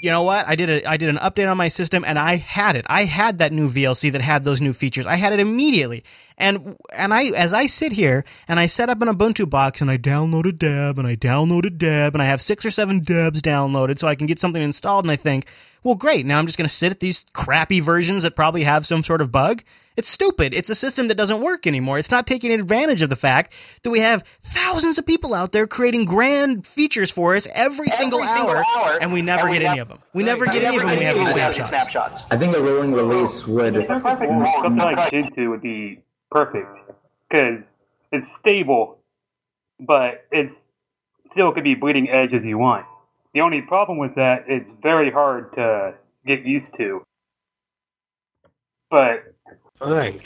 you know what? I did a I did an update on my system and I had it. I had that new VLC that had those new features. I had it immediately. And and I as I sit here and I set up an Ubuntu box and I downloaded a Deb and I downloaded a Deb and I have six or seven Debs downloaded so I can get something installed and I think, well great, now I'm just gonna sit at these crappy versions that probably have some sort of bug. It's stupid. It's a system that doesn't work anymore. It's not taking advantage of the fact that we have thousands of people out there creating grand features for us every, single, hour, and we never get any of them. We never get any of them when we have these snapshots. I think a rolling release would. If they're perfect, something like Shinto would be perfect because it's stable, but it's still could be bleeding edge as you want. The only problem with that, it's very hard to get used to. But All right.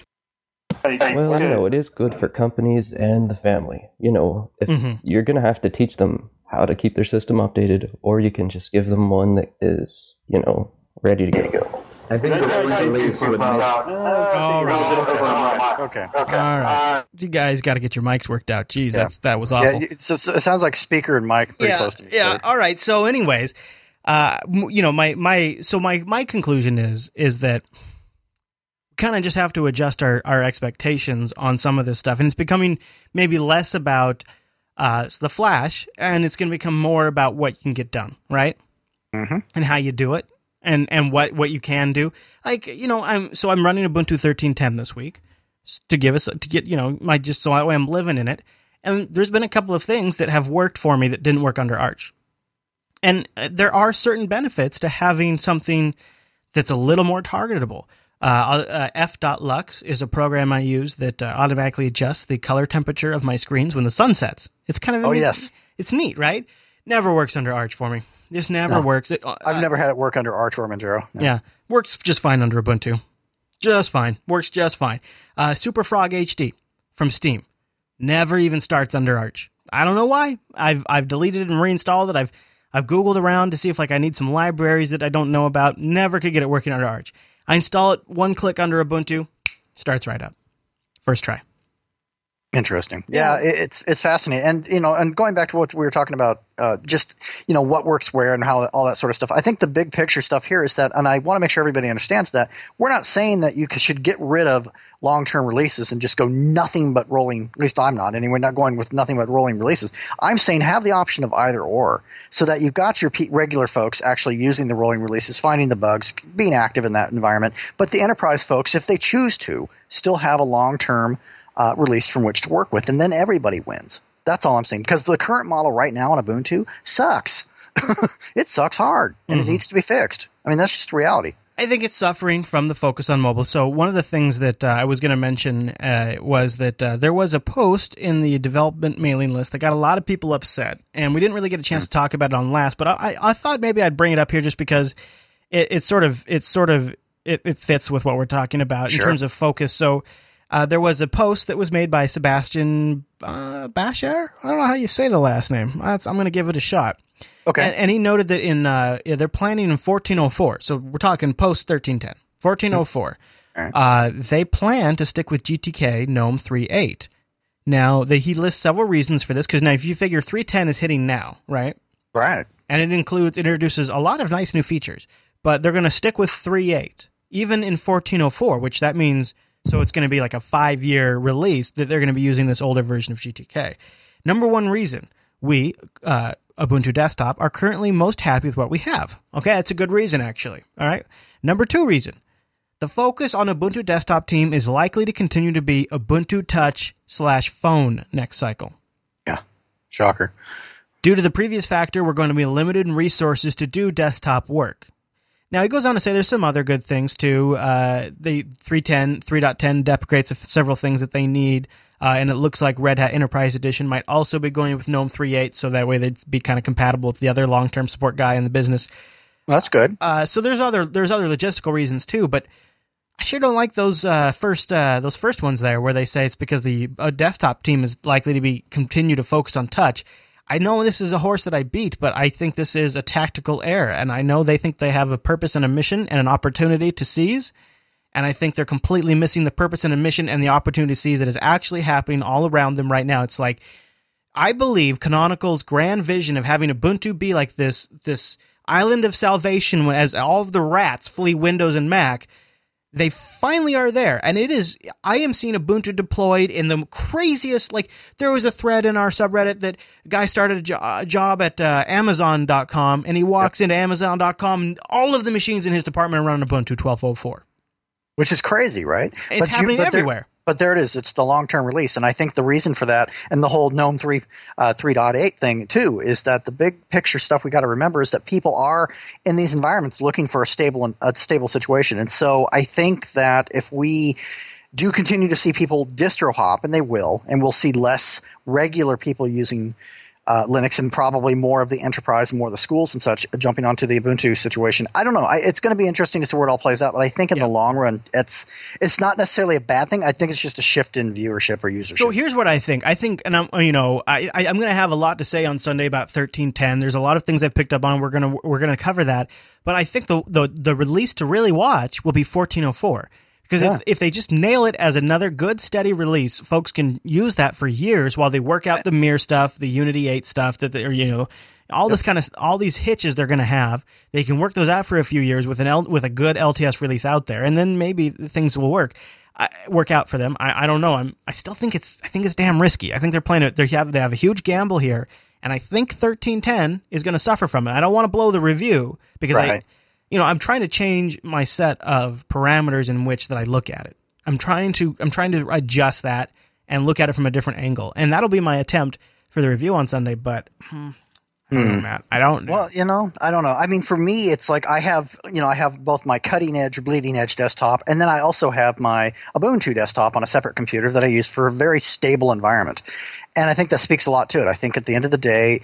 like, Well, you know, it is good for companies and the family. You know, if Mhm. you're going to have to teach them how to keep their system updated, or you can just give them one that is, you know, ready to go. I think a rolling release would miss. All right. Okay. All right. You guys got to get your mics worked out. Jeez, that's that was awful. Yeah, it's, it sounds like speaker and mic pretty yeah, close to each yeah. other. All right. So, anyways, uh, you know, my my so my my conclusion is is that kind of just have to adjust our our expectations on some of this stuff, and it's becoming maybe less about uh the flash, and it's going to become more about what you can get done, right? Mhm. And how you do it. And, and what, what you can do, like you know, I'm so I'm running Ubuntu 13.10 this week to give us to get you know my just so that way I'm living in it. And there's been a couple of things that have worked for me that didn't work under Arch. And uh, there are certain benefits to having something that's a little more targetable. Uh, uh, F.Lux is a program I use that uh, automatically adjusts the color temperature of my screens when the sun sets. It's kind of Oh, neat- yes. it's neat, right? Never works under Arch for me. This never No. works. It, uh, I've never had it work under Arch or Manjaro. No. yeah, works just fine under Ubuntu. Just fine. Works just fine. Uh, Superfrog HD from Steam never even starts under Arch. I don't know why. I've I've deleted it and reinstalled it. I've I've googled around to see if like I need some libraries that I don't know about. Never could get it working under Arch. I install it one click under Ubuntu, starts right up. First try. Interesting. Yeah, it it's it's fascinating, and you know, and going back to what we were talking about, uh, just you know, what works where and how all that sort of stuff. I think the big picture stuff here is that, and I want to make sure everybody understands that we're not saying that you should get rid of long term releases and just go nothing but rolling. At least I'm not anyway. Not going with nothing but rolling releases. I'm saying have the option of either or, so that you've got your regular folks actually using the rolling releases, finding the bugs, being active in that environment. But the enterprise folks, if they choose to, still have a long term uh, release from which to work with, and then everybody wins. That's all I'm saying. Because the current model right now on Ubuntu sucks. it sucks hard, and Mm-hmm. it needs to be fixed. I mean, that's just reality. I think it's suffering from the focus on mobile. So one of the things that uh, I was going to mention uh, was that uh, there was a post in the development mailing list that got a lot of people upset, and we didn't really get a chance to talk about it on last. But I, I thought maybe I'd bring it up here just because it, it's sort of it sort of it, it fits with what we're talking about in terms of focus. So. Uh, there was a post that was made by Sebastien uh, Bacher. I don't know how you say the last name. That's, I'm going to give it a shot. Okay. And, and he noted that in uh, yeah, they're planning in 1404. So we're talking post 1310. 1404. Uh, they plan to stick with GTK GNOME 3.8. Now, they, he lists several reasons for this because now if you figure 310 is hitting now, right? right. And it includes, it introduces a lot of nice new features, but they're going to stick with 3.8, even in 1404, which that means, so it's going to be like a five year release that they're going to be using this older version of GTK. Number one reason we, uh, Ubuntu Desktop, are currently most happy with what we have. Okay, that's a good reason, actually. All right. Number two reason the focus on Ubuntu Desktop team is likely to continue to be Ubuntu Touch slash phone next cycle. Yeah. Shocker. Due to the previous factor, we're going to be limited in resources to do desktop work. Now, he goes on to say there's some other good things too. Uh, the 310, 3.10 deprecates several things that they need, uh, and it looks like Red Hat Enterprise Edition might also be going with GNOME 3.8, so that way they'd be kind of compatible with the other long-term support guy in the business. Well, that's good. Uh, so there's other there's other logistical reasons too, but I sure don't like those uh, first uh, those first ones there where they say it's because the uh, desktop team is likely to be continue to focus on touch. I know this is a horse that I beat, but I think this is a tactical error, and I know they think they have a purpose and a mission and an opportunity to seize, and I think they're completely missing the purpose and a mission and the opportunity to seize that is actually happening all around them right now. It's like I believe Canonical's grand vision of having Ubuntu be like this this island of salvation as all of the rats flee Windows and Mac, they finally are there. And it is I am seeing Ubuntu deployed in the craziest like there was a thread in our subreddit that a guy started a, jo- a job at uh, amazon.com and he walks into amazon.com and all of the machines in his department are running Ubuntu 1204. Which is crazy, right? It's happening but there- everywhere. But there it is. It's the long term release. And I think the reason for that and the whole GNOME 3, uh, 3.8 thing, too, is that the big picture stuff we got to remember is that people are in these environments looking for a stable, a stable situation. And so I think that if we do continue to see people distro hop, and they will, and we'll see less regular people using uh, Linux and probably more of the enterprise more of the schools and such jumping onto the Ubuntu situation. I don't know. I, it's going to be interesting to see where it all plays out, but I think in Yeah. the long run, it's it's not necessarily a bad thing. I think it's just a shift in viewership or usership. So here's what I think. I think, and I'm, you know, I, I I'm going to have a lot to say on Sunday about 1310. There's a lot of things I've picked up on. We're gonna we're gonna cover that. But I think the the the release to really watch will be 1404 because Yeah. if if they just nail it as another good steady release, folks can use that for years while they work out the Mir stuff, the Unity 8 stuff that they're you know. All this kind of all these hitches they're going to have, they can work those out for a few years with an L, with a good LTS release out there, and then maybe things will work. I, work out for them. I, I don't know. I'm I still think it's I think it's damn risky. I think they're playing it. They have they have a huge gamble here, and I think 1310 is going to suffer from it. I don't want to blow the review because I, Right. You know, I'm trying to change my set of parameters in which that I look at it. I'm trying to I'm trying to adjust that and look at it from a different angle, and that'll be my attempt for the review on Sunday. But hmm, I don't know, Matt. I don't. Well, you know, I don't know. I mean, for me, it's like I have, you know, I have both my cutting edge bleeding edge desktop, and then I also have my Ubuntu desktop on a separate computer that I use for a very stable environment. And I think that speaks a lot to it. I think at the end of the day,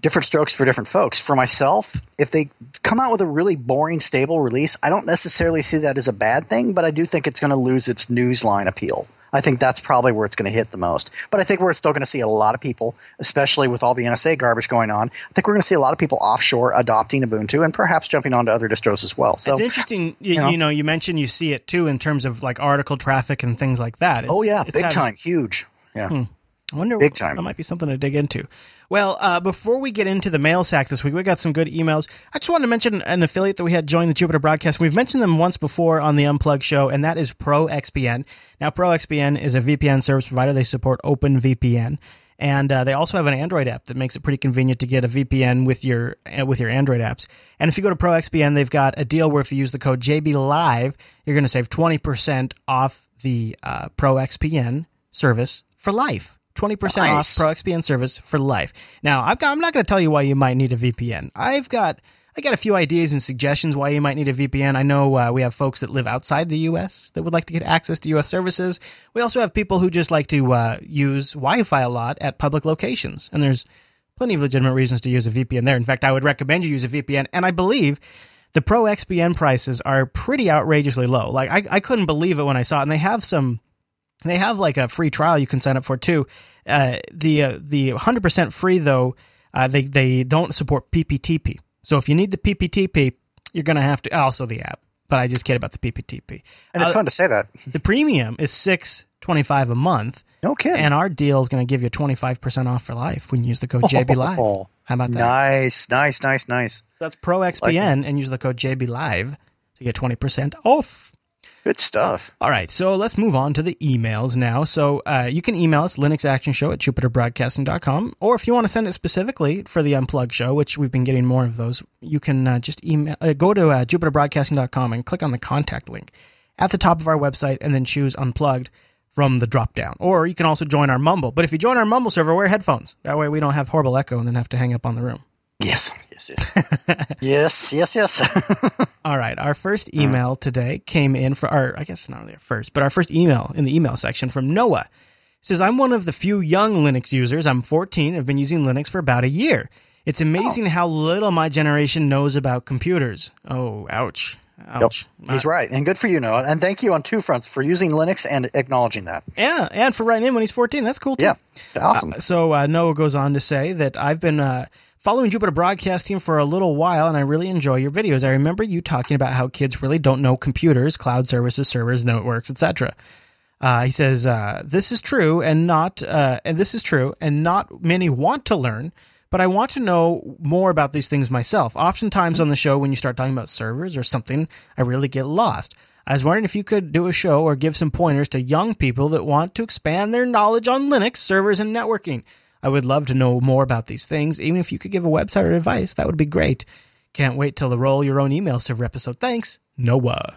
different strokes for different folks. For myself, if they come out with a really boring, stable release, I don't necessarily see that as a bad thing, but I do think it's going to lose its newsline appeal. I think that's probably where it's going to hit the most. But I think we're still going to see a lot of people, especially with all the NSA garbage going on. I think we're going to see a lot of people offshore adopting Ubuntu and perhaps jumping onto other distros as well. So, It's interesting, you, you know. you know. You mentioned you see it too in terms of like article traffic and things like that. It's, oh yeah, big having- time, huge. Yeah. Hmm. I wonder. Big time. That might be something to dig into. Well, uh, before we get into the mail sack this week, we got some good emails. I just wanted to mention an affiliate that we had join the Jupiter broadcast. We've mentioned them once before on the Unplugged show, and that is ProXPN. Now, ProXPN is a VPN service provider. They support OpenVPN. And uh, they also have an Android app that makes it pretty convenient to get a VPN with your uh, with your Android apps. And if you go to ProXPN, they've got a deal where if you use the code JBLive, you're going to save twenty percent off the uh, ProXPN service for life. Twenty percent off Nice. ProXPN service for life. Now, I've got, I'm not going to tell you why you might need a VPN. I've got I got a few ideas and suggestions why you might need a VPN. I know uh, we have folks that live outside the U.S. that would like to get access to U.S. services. We also have people who just like to uh, use Wi-Fi a lot at public locations, and there's plenty of legitimate reasons to use a VPN there. In fact, I would recommend you use a VPN, and I believe the Pro XPN prices are pretty outrageously low. Like I, I couldn't believe it when I saw it, and they have some. They have like a free trial you can sign up for too. Uh, the uh, the 100% free though, uh, they they don't support PPTP. So if you need the PPTP, you're gonna have to also the app. But I just kid about the PPTP. And it's Uh, fun to say that. The premium is six twenty five a month, No kidding. and our deal is going to give you twenty five percent off for life when you use the code JB Live. Oh, How about that? Nice, nice, nice, nice. That's Pro XPN and use the code JB Live to get twenty percent off. Good stuff. All right, so let's move on to the emails now. So uh, you can email us, linuxactionshow at jupiterbroadcasting.com, or if you want to send it specifically for the Unplugged show, which we've been getting more of those, you can uh, just email, uh, go to uh, jupiterbroadcasting.com and click on the contact link at the top of our website and then choose Unplugged from the drop down. Or you can also join our Mumble. But if you join our Mumble server, wear headphones. That way we don't have horrible echo and then have to hang up on the room. Yes, yes, yes, yes, yes, yes. All right. Our first email today came in for our, I guess not really our first, but our first email in the email section from Noah. It says, I'm one of the few young Linux users. I'm 14. I've been using Linux for about a year. It's amazing how little my generation knows about computers. Oh, ouch. Ouch. He's right, and good for you, Noah. And thank you on two fronts for using Linux and acknowledging that. Yeah, and for writing in when he's 14. That's cool too. Yeah, awesome. Uh, so uh, Noah goes on to say that I've been uh, following Jupiter Broadcasting for a little while, and I really enjoy your videos. I remember you talking about how kids really don't know computers, cloud services, servers, networks, etc. Uh, he says uh, this is true, and not uh, and this is true, and not many want to learn. But I want to know more about these things myself. Oftentimes on the show, when you start talking about servers or something, I really get lost. I was wondering if you could do a show or give some pointers to young people that want to expand their knowledge on Linux, servers, and networking. I would love to know more about these things. Even if you could give a website or advice, that would be great. Can't wait till the roll your own email server episode. Thanks, Noah.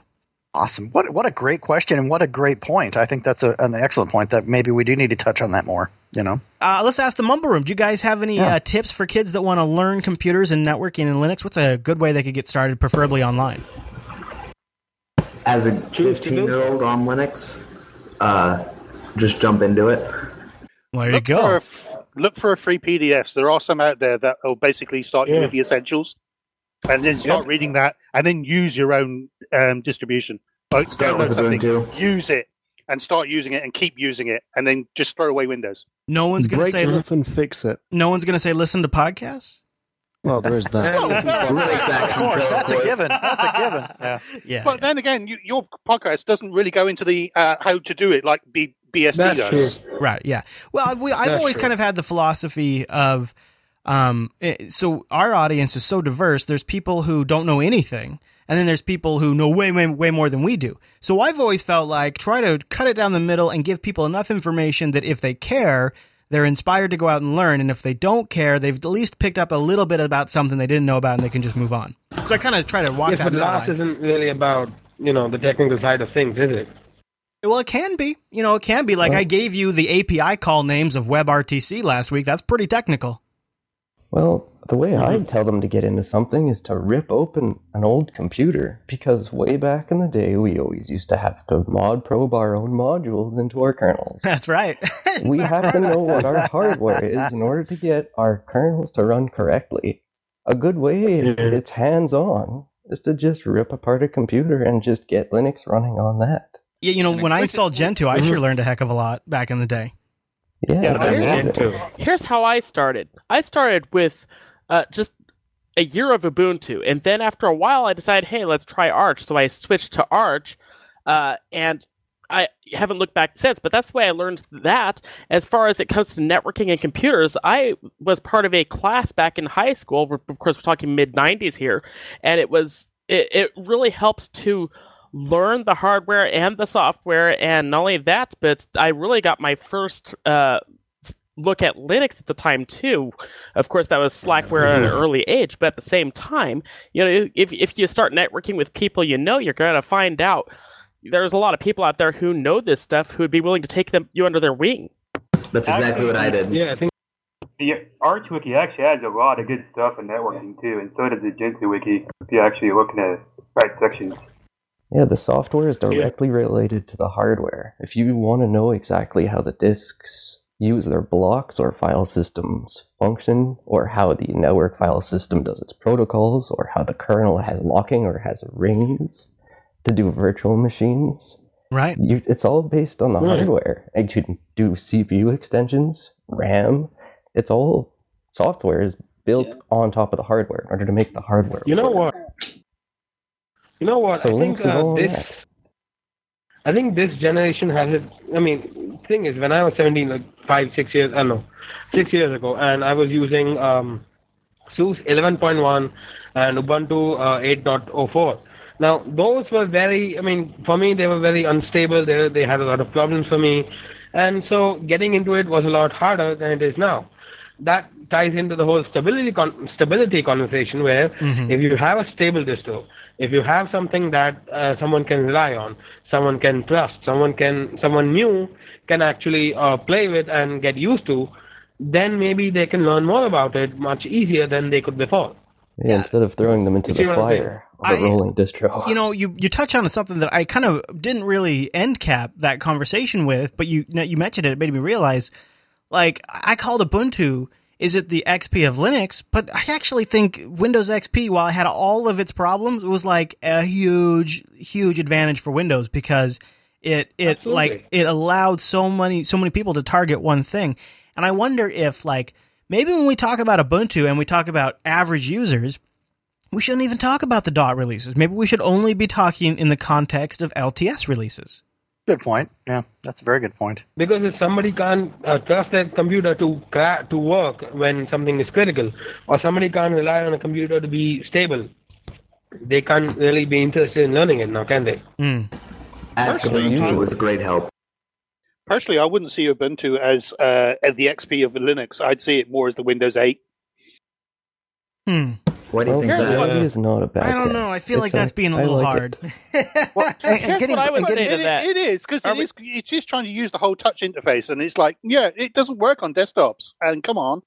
Awesome. What what a great question and what a great point. I think that's a, an excellent point that maybe we do need to touch on that more. You know, Uh, let's ask the Mumble Room. Do you guys have any Yeah. uh, tips for kids that want to learn computers and networking and Linux? What's a good way they could get started, preferably online? As a 15 year old on Linux, uh, just jump into it. There you look go. For a, f- look for a free PDFs. There are some out there that will basically start you Yeah. with the essentials, and then start reading that, and then use your own um, distribution. Like, download something, use it, and start using it, and keep using it, and then just throw away Windows. no one's going to say. stuff and fix it. No one's going to say listen to podcasts. Well, there is that. Linux of course, that's a given. That's a given. Yeah. Yeah. But then again, you, your podcast doesn't really go into the uh, how to do it like B, BSD That's does. true. Right. Yeah. Well, we, I've That's always true. kind of had the philosophy of, um, eh, so our audience is so diverse. There's people who don't know anything, and then there's people who know way, way, way more than we do. So I've always felt like try to cut it down the middle and give people enough information that if they care, they're inspired to go out and learn, and if they don't care, they've at least picked up a little bit about something they didn't know about, and they can just move on. So I kind of try to walk Yes, that but middle last line. isn't really about you know the technical side of things, is it? Well, it can be. You know, it can be. Like I gave you the API call names of WebRTC last week. That's pretty technical. Well, the way mm-hmm. I tell them to get into something is to rip open an old computer because way back in the day we always used to have to modprobe our own modules into our kernels. That's right. we have to know what our hardware is in order to get our kernels to run correctly. A good way it's hands on is to just rip apart a computer and just get Linux running on that. Yeah, you know, when I installed Gentoo, I Mm-hmm. sure learned a heck of a lot back in the day. Yeah, Yeah, it's I Yeah, amazing. too. here's how I started. I started with uh, just a year of Ubuntu, and then after a while, I decided, hey, let's try Arch. So I switched to Arch, uh, and I haven't looked back since, but that's the way I learned that. As far as it comes to networking and computers, I was part of a class back in high school. Of course, we're talking mid '90s here, and it was it, it really helps to learn the hardware and the software, and not only that, but I really got my first. Uh, look at Linux at the time too. Of course, that was Slackware at an early age, but at the same time, you know, if if you start networking with people you know, you're going to find out there's a lot of people out there who know this stuff who would be willing to take them you under their wing. That's exactly what I did. Yeah, I think The Arch Wiki actually has a lot of good stuff in networking too, and so does the Gentoo Wiki if you're actually looking at right sections. Yeah, the software is directly related to the hardware. If you want to know exactly how the disks use their blocks or file systems function, or how the network file system does its protocols, or how the kernel has locking or has rings to do virtual machines, Right. you, it's all based on the Right. hardware. And you can do CPU extensions, RAM. It's all software is built on top of the hardware in order to make the hardware. You know work. what? You know what? So I think uh, this. that. I think this generation has it. I mean, thing is, when I was 17, like five, six years, I don't know, six years ago, and I was using um, SUSE 11.1 and Ubuntu uh, 8.04. Now, those were very. I mean, for me, they were very unstable. They they had a lot of problems for me, and so getting into it was a lot harder than it is now. That ties into the whole stability con- stability conversation, where Mhm. if you have a stable distro, if you have something that uh, someone can rely on, someone can trust, someone can someone new can actually uh, play with and get used to, then maybe they can learn more about it much easier than they could before. Yeah, instead of throwing them into You the what I'm saying? fire of a I- rolling distro. You know, you you touch on something that I kind of didn't really end cap that conversation with, but you you mentioned it. It made me realize, like, I called Ubuntu. Is it the XP of Linux? But I actually think Windows XP, while it had all of its problems, was like a huge, huge advantage for Windows because it it Absolutely. like it allowed so many so many people to target one thing. And I wonder if like maybe when we talk about Ubuntu and we talk about average users, we shouldn't even talk about the dot releases. Maybe we should only be talking in the context of LTS releases. Good point. Yeah, that's a very good point. Because if somebody can't uh, trust their computer to cra- to work when something is critical, or somebody can't rely on a computer to be stable, they can't really be interested in learning it now, can they? Mm. Ask Personally, Ubuntu I- was great help. Personally, I wouldn't see Ubuntu as uh, the XP of Linux. I'd see it more as the Windows 8. Hmm. Why do you think Here's that? what- stability not a bad I don't thing. know. I feel like It's a- that's being a I little like hard. it. And, Here's getting, what I would and say to It- that. it is because Are it we- is. It's just trying to use the whole touch interface, and it's like, yeah, it doesn't work on desktops. And come on,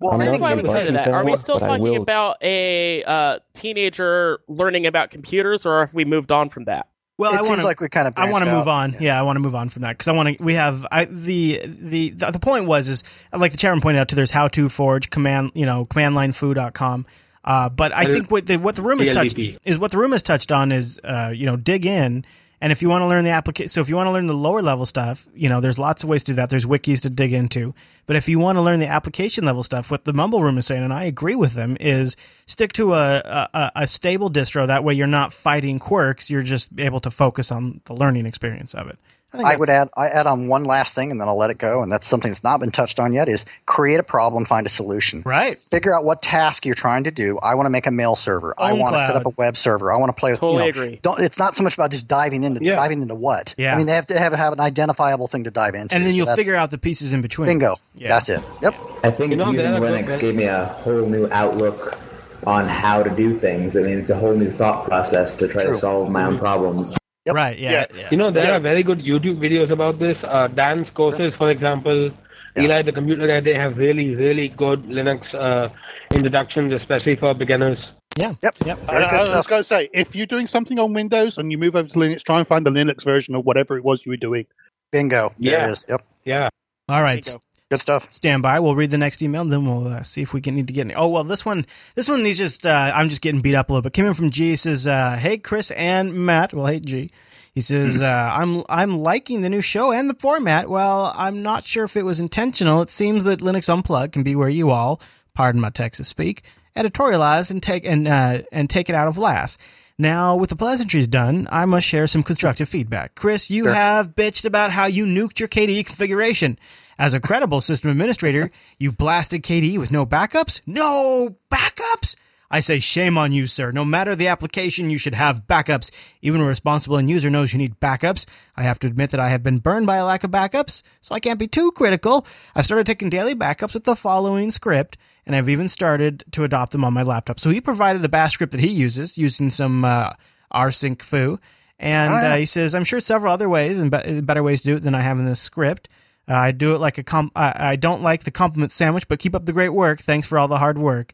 well, I'm I That's think what I would say to that. Are we still but I talking will- about a uh, teenager learning about computers, or have we moved on from that? Well, it I seems want to. like we kind of. I want to move on. Yeah, I want to move on from that because I want to. We have I, the, the the the point was is like the chairman pointed out too. There's HowtoForge command you know commandlinefu.com. Uh, but I think what the what the room has touched is what the room has touched on is uh, you know dig in and if you want to learn the application so if you want to learn the lower level stuff you know there's lots of ways to do that. There's wikis to dig into. But if you want to learn the application level stuff what the mumble room is saying and i agree with them is stick to a, a, a stable distro. That way you're not fighting quirks. You're just able to focus on the learning experience of it i, I would add I add on one last thing and then I'll let it go. And that's something that's not been touched on yet is create a problem, find a solution. right Figure out what task you're trying to do. I want to make a mail server. I Own want to set up a web server. I want to play with Totally you know, agree. Don't it's not so much about just diving into Yeah. diving into what. Yeah. I mean they have to have, have an identifiable thing to dive into. and then So you'll that's- figure out the pieces in between bingo. Yeah. That's it. Yep. I think You know, using Linux good- gave me a whole new outlook on how to do things. I mean, it's a whole new thought process to try True. to solve my own mm-hmm. problems. Yep. right yeah, Yeah. yeah. You know, there are very good YouTube videos about this. Uh, Danscourses, for example, Eli the Computer Guy, they have really, really good Linux uh, introductions, especially for beginners. yeah Yep. yep I, Very I was going to say, if you're doing something on Windows and you move over to Linux, try and find the Linux version of whatever it was you were doing. Bingo. There Yeah. it is. Yep. Yeah. all right There you go. Good stuff. stand by. We'll read the next email, and then we'll uh, see if we can need to get. Any. Oh well, this one, this one, he's just. Uh, I'm just getting beat up a little bit. Came in from G. He says, uh, "Hey Chris and Matt." Well, hey G. He says, uh, "I'm I'm liking the new show and the format. Well, I'm not sure if it was intentional. It seems that Linux Unplugged can be where you all, pardon my Texas speak, editorialize and take and uh, and take it out of LAS. Now, with the pleasantries done, I must share some constructive feedback. Chris, you have bitched about how you nuked your KDE configuration. As a credible system administrator, you blasted KDE with no backups? No backups? I say shame on you, sir. No matter the application, you should have backups. Even a responsible end user knows you need backups. I have to admit that I have been burned by a lack of backups, so I can't be too critical. I've started taking daily backups with the following script, and I've even started to adopt them on my laptop. So he provided the bash script that he uses, using some uh, rsync foo. And Oh, uh, he says, I'm sure several other ways and be- better ways to do it than I have in this script. Uh, I do it like a comp. I, I don't like the compliment sandwich, but keep up the great work. Thanks for all the hard work.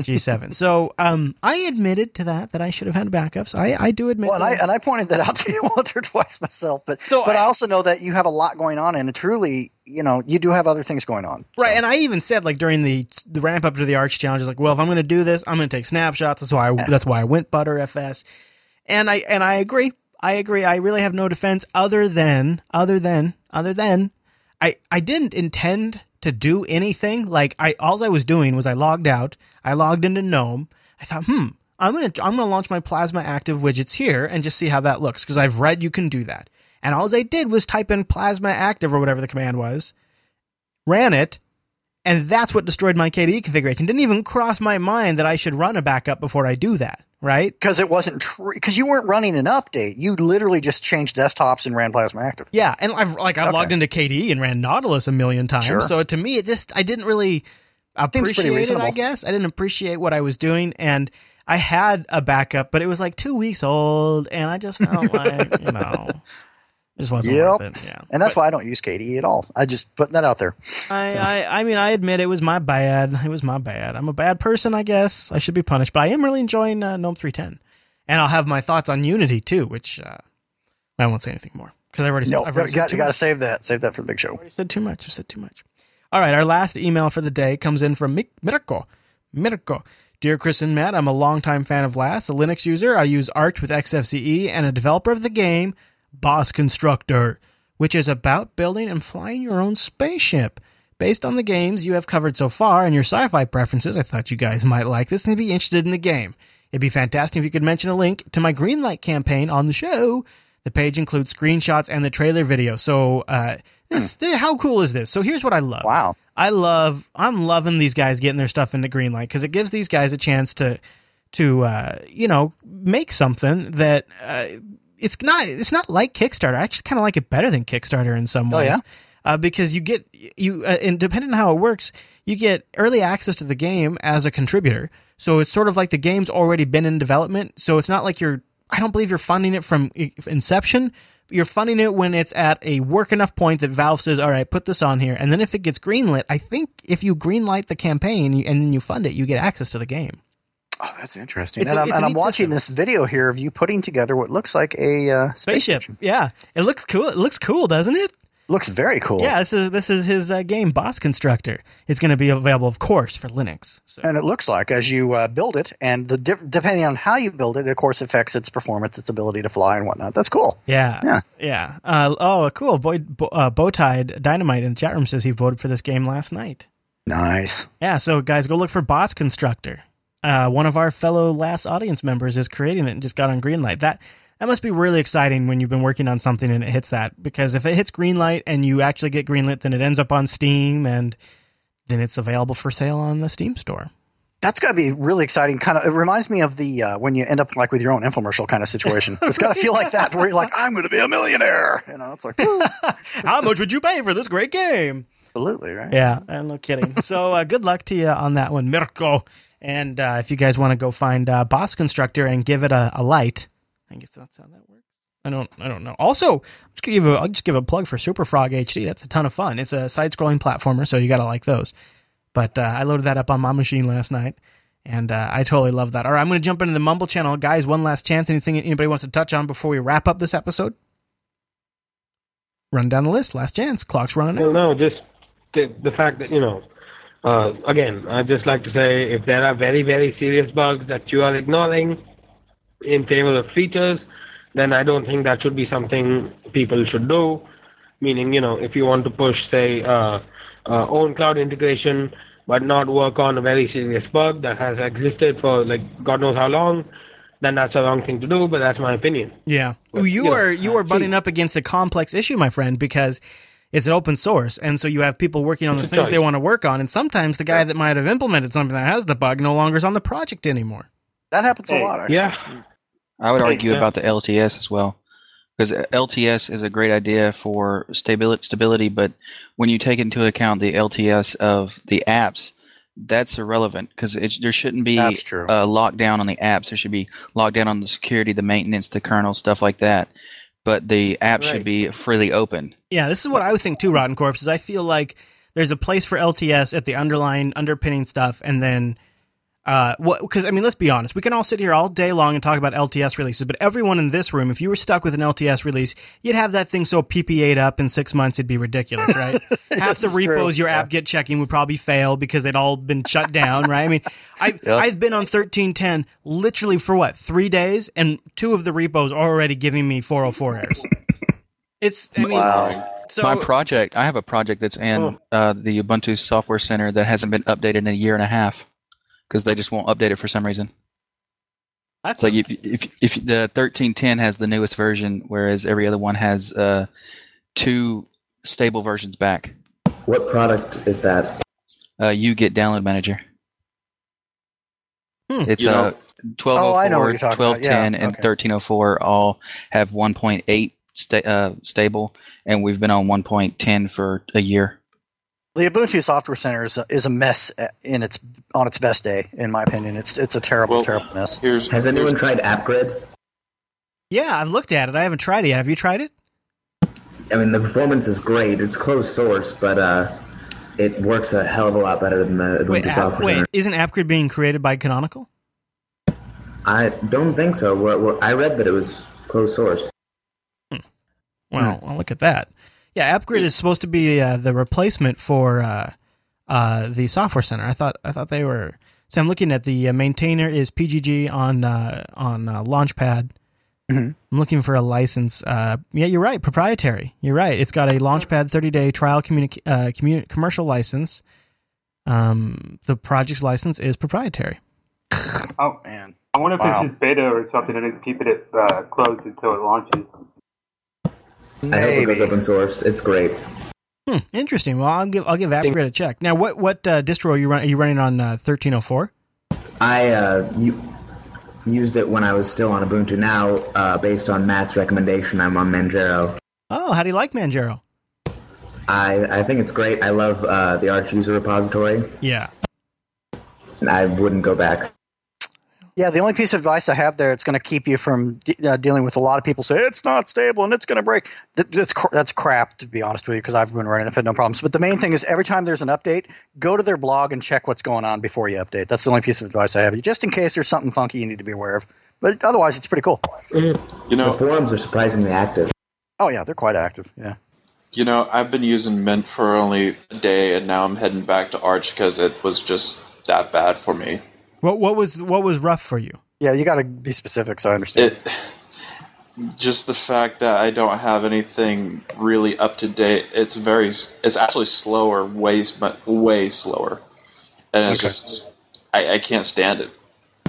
G7. so um, I admitted to that that I should have had backups. I, I do admit Well, and I and I pointed that out to you once or twice myself, but So but I, I- also know that you have a lot going on, and truly, you know, you do have other things going on. Right, and I even said like during the the ramp up to the Arch challenge, like, well, if I'm going to do this, I'm going to take snapshots. That's why I, that's why I went Btrfs, and I and I agree. I agree. I really have no defense other than other than other than I I didn't intend to do anything. Like I all I was doing was I logged out. I logged into GNOME. I thought, hmm, I'm gonna I'm gonna launch my Plasma Active widgets here and just see how that looks because I've read you can do that. And all I did was type in Plasma Active or whatever the command was, ran it, and that's what destroyed my KDE configuration. Didn't even cross my mind that I should run a backup before I do that. Right? Because it wasn't true. Because you weren't running an update. You literally just changed desktops and ran Plasma Active. Yeah, and I've like I've Okay. logged into KDE and ran Nautilus a million times. Sure. So to me, it just I didn't really appreciate it. I guess I didn't appreciate what I was doing, and I had a backup, but it was like two weeks old, and I just felt like you know, it just wasn't Yep. worth it. Yeah, And that's why I don't use KDE at all. I just putting that out there. I, I I mean I admit it was my bad. It was my bad. I'm a bad person, I guess. I should be punished, but I am really enjoying uh, GNOME 310, and I'll have my thoughts on Unity too, which uh, I won't say anything more because I've already No, I've already got, too you got to save that. Save that for the big show. I said too much. I said too much. All right, our last email for the day comes in from Mirko. Mirko. Dear Chris and Matt, I'm a longtime fan of LAS, a Linux user. I use Arch with XFCE and a developer of the game Boss Constructor, which is about building and flying your own spaceship. Based on the games you have covered so far and your sci fi preferences, I thought you guys might like this and be interested in the game. It'd be fantastic if you could mention a link to my Greenlight campaign on the show. The page includes screenshots and the trailer video. So, uh, this, th- how cool is this? So, here's what I love. Wow. I love, I'm loving these guys getting their stuff into Greenlight because it gives these guys a chance to, to, uh, you know, make something that, uh, it's not, it's not like Kickstarter. I actually kind of like it better than Kickstarter in some Oh, ways yeah? uh, because you get you uh, and depending on how it works, you get early access to the game as a contributor. So it's sort of like the game's already been in development. So it's not like you're. I don't believe you're funding it from inception. You're funding it when it's at a work enough point that Valve says, "All right, put this on here." And then if it gets greenlit, I think if you greenlight the campaign and then you fund it, you get access to the game. Oh, that's interesting. It's and a- I'm, and I'm watching system. this video here of you putting together what looks like a uh, space Spaceship, yeah, it looks cool. It looks cool, doesn't it? Looks very cool. Yeah, this is this is his uh, game, Boss Constructor. It's going to be available, of course, for Linux. So. And it looks like as you uh, build it, and the diff- depending on how you build it, of course, affects its performance, its ability to fly, and whatnot. That's cool. Yeah, Yeah. yeah. Uh, oh, cool. Boy, Bo, uh, Bowtied Dynamite in the chat room says he voted for this game last night. Nice. Yeah, so guys, go look for Boss Constructor. Uh, one of our fellow last audience members is creating it and just got on Greenlight. That that must be really exciting when you've been working on something and it hits that. Because if it hits green light and you actually get Greenlit, then it ends up on Steam and then it's available for sale on the Steam store. That's got to be really exciting. Kind of, it reminds me of the uh, when you end up like with your own infomercial kind of situation. it's got to feel like that, where you're like, I'm going to be a millionaire. You know, it's like, How much would you pay for this great game? absolutely right. Yeah, uh, no kidding. so uh, good luck to you on that one, Mirko. And uh, if you guys want to go find uh, Boss Constructor and give it a, a light, I guess that's how that works. I don't, I don't know. Also, I'm just gonna give a, I'll just give a plug for Superfrog HD. That's a ton of fun. It's a side-scrolling platformer, so you gotta like those. But uh, I loaded that up on my machine last night, and uh, I totally love that. All right, I'm gonna jump into the Mumble channel, guys. One last chance. Anything anybody wants to touch on before we wrap up this episode? Run down the list. Last chance. Clock's running Well, out. no, just the, the fact that, you know, uh, again, I'd just like to say if there are very, very serious bugs that you are ignoring in favor of features, then I don't think that should be something people should do. Meaning, you know, if you want to push, say, uh, uh, OwnCloud integration but not work on a very serious bug that has existed for like God knows how long, then that's the wrong thing to do. But that's my opinion. Yeah, But, you you know, are you uh, are butting see- up against a complex issue, my friend, because it's an open source, and so you have people working on the things they want to work on, and sometimes the guy that might have implemented something that has the bug no longer is on the project anymore. That happens a lot. Actually. Yeah, I would argue yeah. about the LTS as well, because uh, LTS is a great idea for stability, stability, but when you take into account the LTS of the apps, that's irrelevant because there shouldn't be That's true. a lockdown on the apps. There should be lockdown on the security, the maintenance, the kernel, stuff like that. But the app should be freely open. Yeah, this is what I would think too, Rotten Corpse, is I feel like there's a place for LTS at the underlying underpinning stuff, and then uh, what? Because I mean, let's be honest, we can all sit here all day long and talk about LTS releases, but everyone in this room, if you were stuck with an LTS release, you'd have that thing so PPA'd up in six months, it'd be ridiculous, right? Half the It's true. repos your Yeah. apt-get checking would probably fail because they'd all been shut down, right? I mean, I I've been on thirteen ten literally for what three days, and two of the repos are already giving me four hundred four errors. It's I mean, Wow. so My project, I have a project that's in uh, the Ubuntu Software Center that hasn't been updated in a year and a half because they just won't update it for some reason. that's like if, if if the thirteen ten has the newest version, whereas every other one has uh, two stable versions back. What product is that? Uh, uGet Download Manager. Hmm. It's a know- uh, twelve Oh, oh I know what four, you're talking twelve about. Yeah, and okay. thirteen oh four all have one point eight sta- uh, stable, and we've been on one point ten for a year. The Ubuntu Software Center is a, is a mess eh, in its on its best day, in my opinion. It's it's a terrible, Well, terrible mess. Here's Has anyone here's- tried AppGrid? Yeah, I've looked at it. I haven't tried it yet. Have you tried it? I mean, the performance is great. It's closed source, but uh, it works a hell of a lot better than the Ubuntu Wait, app, Software uh, wait, Center. isn't AppGrid being created by Canonical? I don't think so. Well, well, I read that it was closed source. Hmm. Well, well, look at that. Yeah, AppGrid is supposed to be uh, the replacement for uh, uh, the Software Center. I thought I thought they were. So I'm looking at the uh, maintainer is PGG on uh, on uh, Launchpad. Mhm. I'm looking for a license. Uh, yeah, you're right. Proprietary. You're right. It's got a Launchpad 30 day trial communi- uh, commu- commercial license. Um, the project's license is proprietary. Oh man, I wonder if Wow. it's just beta or something and it's keeping it uh, closed until it launches. I hope it goes open source. It's great. Hmm, interesting. Well, I'll give I'll give AppGrid a check. Now, what what uh, distro are you run, are you running on uh, 1304? I uh, u- used it when I was still on Ubuntu. Now, uh, based on Matt's recommendation, I'm on Manjaro. Oh, how do you like Manjaro? I, I think it's great. I love uh, the Arch user repository, Yeah. I wouldn't go back. Yeah, the only piece of advice I have there, it's going to keep you from de- uh, dealing with a lot of people say it's not stable and it's going to break. Th- that's cr- that's crap, to be honest with you, because I've been running it, had no problems. But the main thing is every time there's an update, go to their blog and check what's going on before you update. That's the only piece of advice I have, just in case there's something funky you need to be aware of. But otherwise, it's pretty cool. You The know, forums are surprisingly active. Oh yeah, they're quite active. Yeah. you know, I've been using Mint for only a day, and now I'm heading back to Arch because it was just that bad for me. What what was what was rough for you? Yeah, you got to be specific so I understand. It just the fact that I don't have anything really up to date. It's very, it's actually slower, way but way slower, and it's Okay. just I, I can't stand it.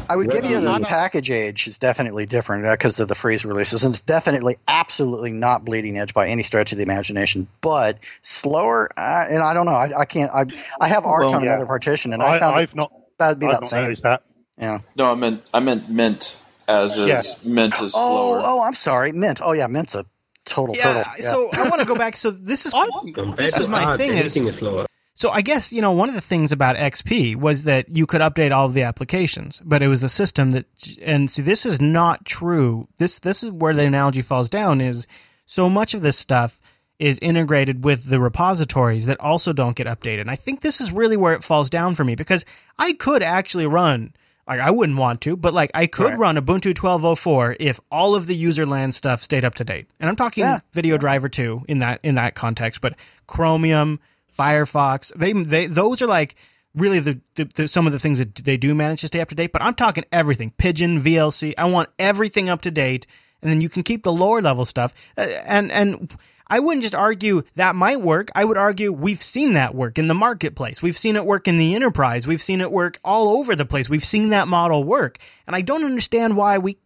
I would What give you do the package age is definitely different because of the freeze releases, and it's definitely absolutely not bleeding edge by any stretch of the imagination. But slower, uh, and I don't know. I, I can't. I I have Arch Well, on yeah. another partition, and I, I, found I've not. That'd be I've that not same. noticed that. Yeah. No, I meant I meant Mint as is Yeah. Mint is Oh, slower. oh, oh, I'm sorry, Mint. Oh yeah, Mint's a total Yeah. turtle. Yeah. So I want to go back. So this is Compared this was my thing is is slower. so I guess you know one of the things about XP was that you could update all of the applications, but it was the system that and see this is not true. This this is where the analogy falls down is so much of this stuff is integrated with the repositories that also don't get updated. And I think this is really where it falls down for me because I could actually run like I wouldn't want to, but like I could Right. run Ubuntu 1204 if all of the userland stuff stayed up to date. And I'm talking Yeah. video driver 2 in that in that context, but Chromium, Firefox, they they those are like really the, the, the some of the things that they do manage to stay up to date, but I'm talking everything. Pidgin, VLC, I want everything up to date and then you can keep the lower level stuff. Uh, and and I wouldn't just argue that might work. I would argue we've seen that work in the marketplace. We've seen it work in the enterprise. We've seen it work all over the place. We've seen that model work. And I don't understand why we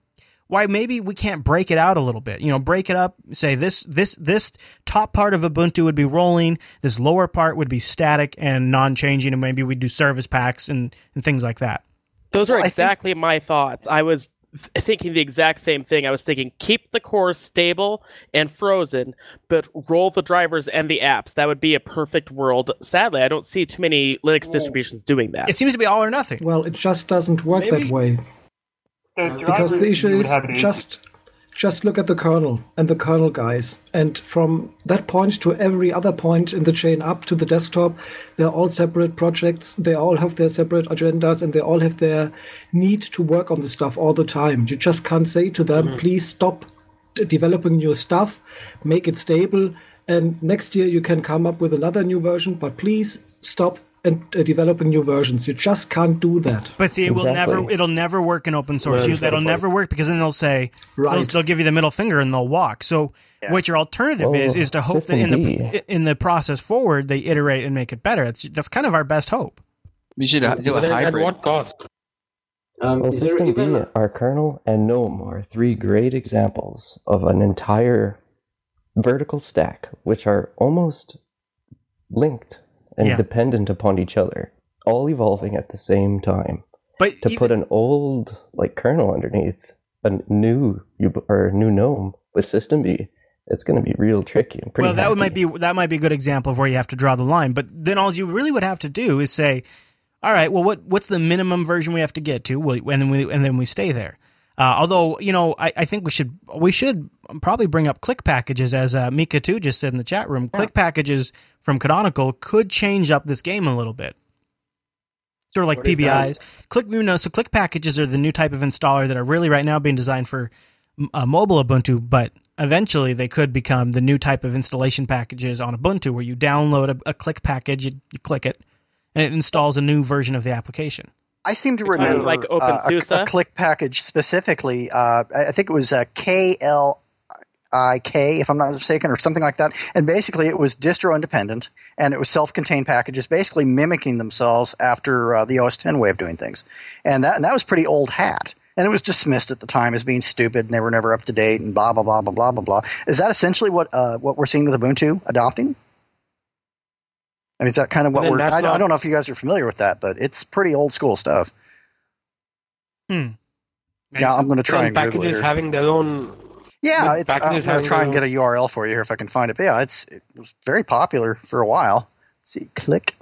why maybe we can't break it out a little bit. You know, break it up, say this this this top part of Ubuntu would be rolling, this lower part would be static and non-changing and maybe we'd do service packs and and things like that. Those are Well, think- exactly my thoughts. I was thinking the exact same thing. I was thinking keep the core stable and frozen, but roll the drivers and the apps. That would be a perfect world. Sadly, I don't see too many Linux distributions doing that. It seems to be all or nothing. Well, it just doesn't work Maybe- that way. The uh, Because drivers the issue is just just look at the kernel and the kernel guys. And from that point to every other point in the chain up to the desktop, they're all separate projects. They all have their separate agendas and they all have their need to work on the stuff all the time. You just can't say to them, mm-hmm. please stop d- developing new stuff, make it stable, and next year you can come up with another new version, but please stop and uh, developing new versions. You just can't do that. But see, it will never it'll never work in open source. Well, You, that'll never work because then they'll say Right. they'll, they'll give you the middle finger and they'll walk. So what your alternative Well, is is to hope that in System the in the process forward they iterate and make it better. That's that's kind of our best hope. We should uh, do a But then at hybrid. what cost? Um, Well, System even D, our kernel, and GNOME are three great examples of an entire vertical stack, which are almost linked and Yeah. dependent upon each other, all evolving at the same time. But To even- put an old like kernel underneath a new or new GNOME with systemd, it's going to be real tricky and pretty. well, that would might be that might be a good example of where you have to draw the line. But then all you really would have to do is say, all right, well, what what's the minimum version we have to get to, Well, and then we and then we stay there. Uh, although you know, I, I think we should we should probably bring up click packages as uh, Mika too just said in the chat room. Click packages from Canonical could change up this game a little bit. Sort of like What is that? PBIs. Click you know, so click packages are the new type of installer that are really right now being designed for uh, mobile Ubuntu, but eventually they could become the new type of installation packages on Ubuntu, where you download a, a click package, you, you click it, and it installs a new version of the application. I seem to remember like uh, a, OpenSUSE? a click package specifically. Uh, I I think it was a uh, KLIK, if I'm not mistaken, or something like that. And basically, it was distro independent and it was self-contained packages, basically mimicking themselves after uh, the OS 10 way of doing things. And that and that was pretty old hat. And it was dismissed at the time as being stupid, and they were never up to date, and blah blah blah blah blah blah blah. Is that essentially what uh, what we're seeing with Ubuntu adopting? I mean, is that kind of what we're? I, I don't know if you guys are familiar with that, but it's pretty old school stuff. Hmm. Yeah, I'm going to try and packages having their own. Yeah, it's. I'm packages going to having try and get a URL for you here if I can find it. But yeah, it's it was very popular for a while. Let's see, click.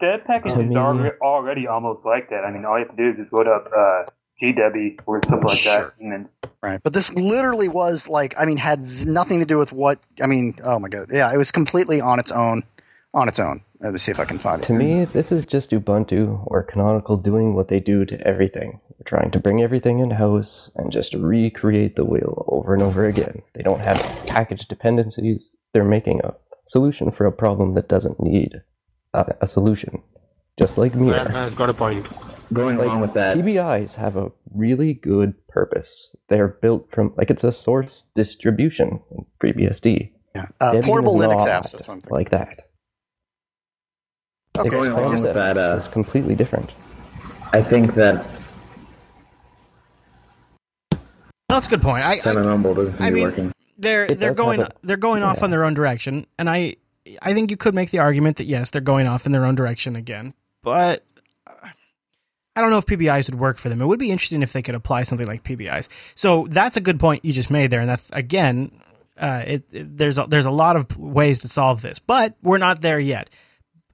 That package To is me- already, already almost like that. I mean, all you have to do is just load up uh, GW or something like Sure. that, and then Right, but this literally was like, I mean, had nothing to do with what. I mean, oh my god, yeah, it was completely on its own, on its own. Let me see if I can find it. To me, this is just Ubuntu or Canonical doing what they do to everything. They're trying to bring everything in house and just recreate the wheel over and over again. They don't have package dependencies. They're making a solution for a problem that doesn't need a, a solution. Just like That Mir. has got a point. Going along with that, PBIs have a really good purpose. They're built from, like, it's a source distribution in FreeBSD. Yeah. Uh, portable Linux apps. That's what I'm. Like that. Okay, Its Going along with that, uh, is completely different. I think that That's a good point. I, I Cinnamon doesn't seem I to be mean, working. they're It they're going a- they're going off on their own direction, and I I think you could make the argument that yes, they're going off in their own direction again, but I don't know if PBIs would work for them. It would be interesting if they could apply something like PBIs. So that's a good point you just made there, and that's again, uh, it, it- there's a, there's a lot of ways to solve this, but we're not there yet.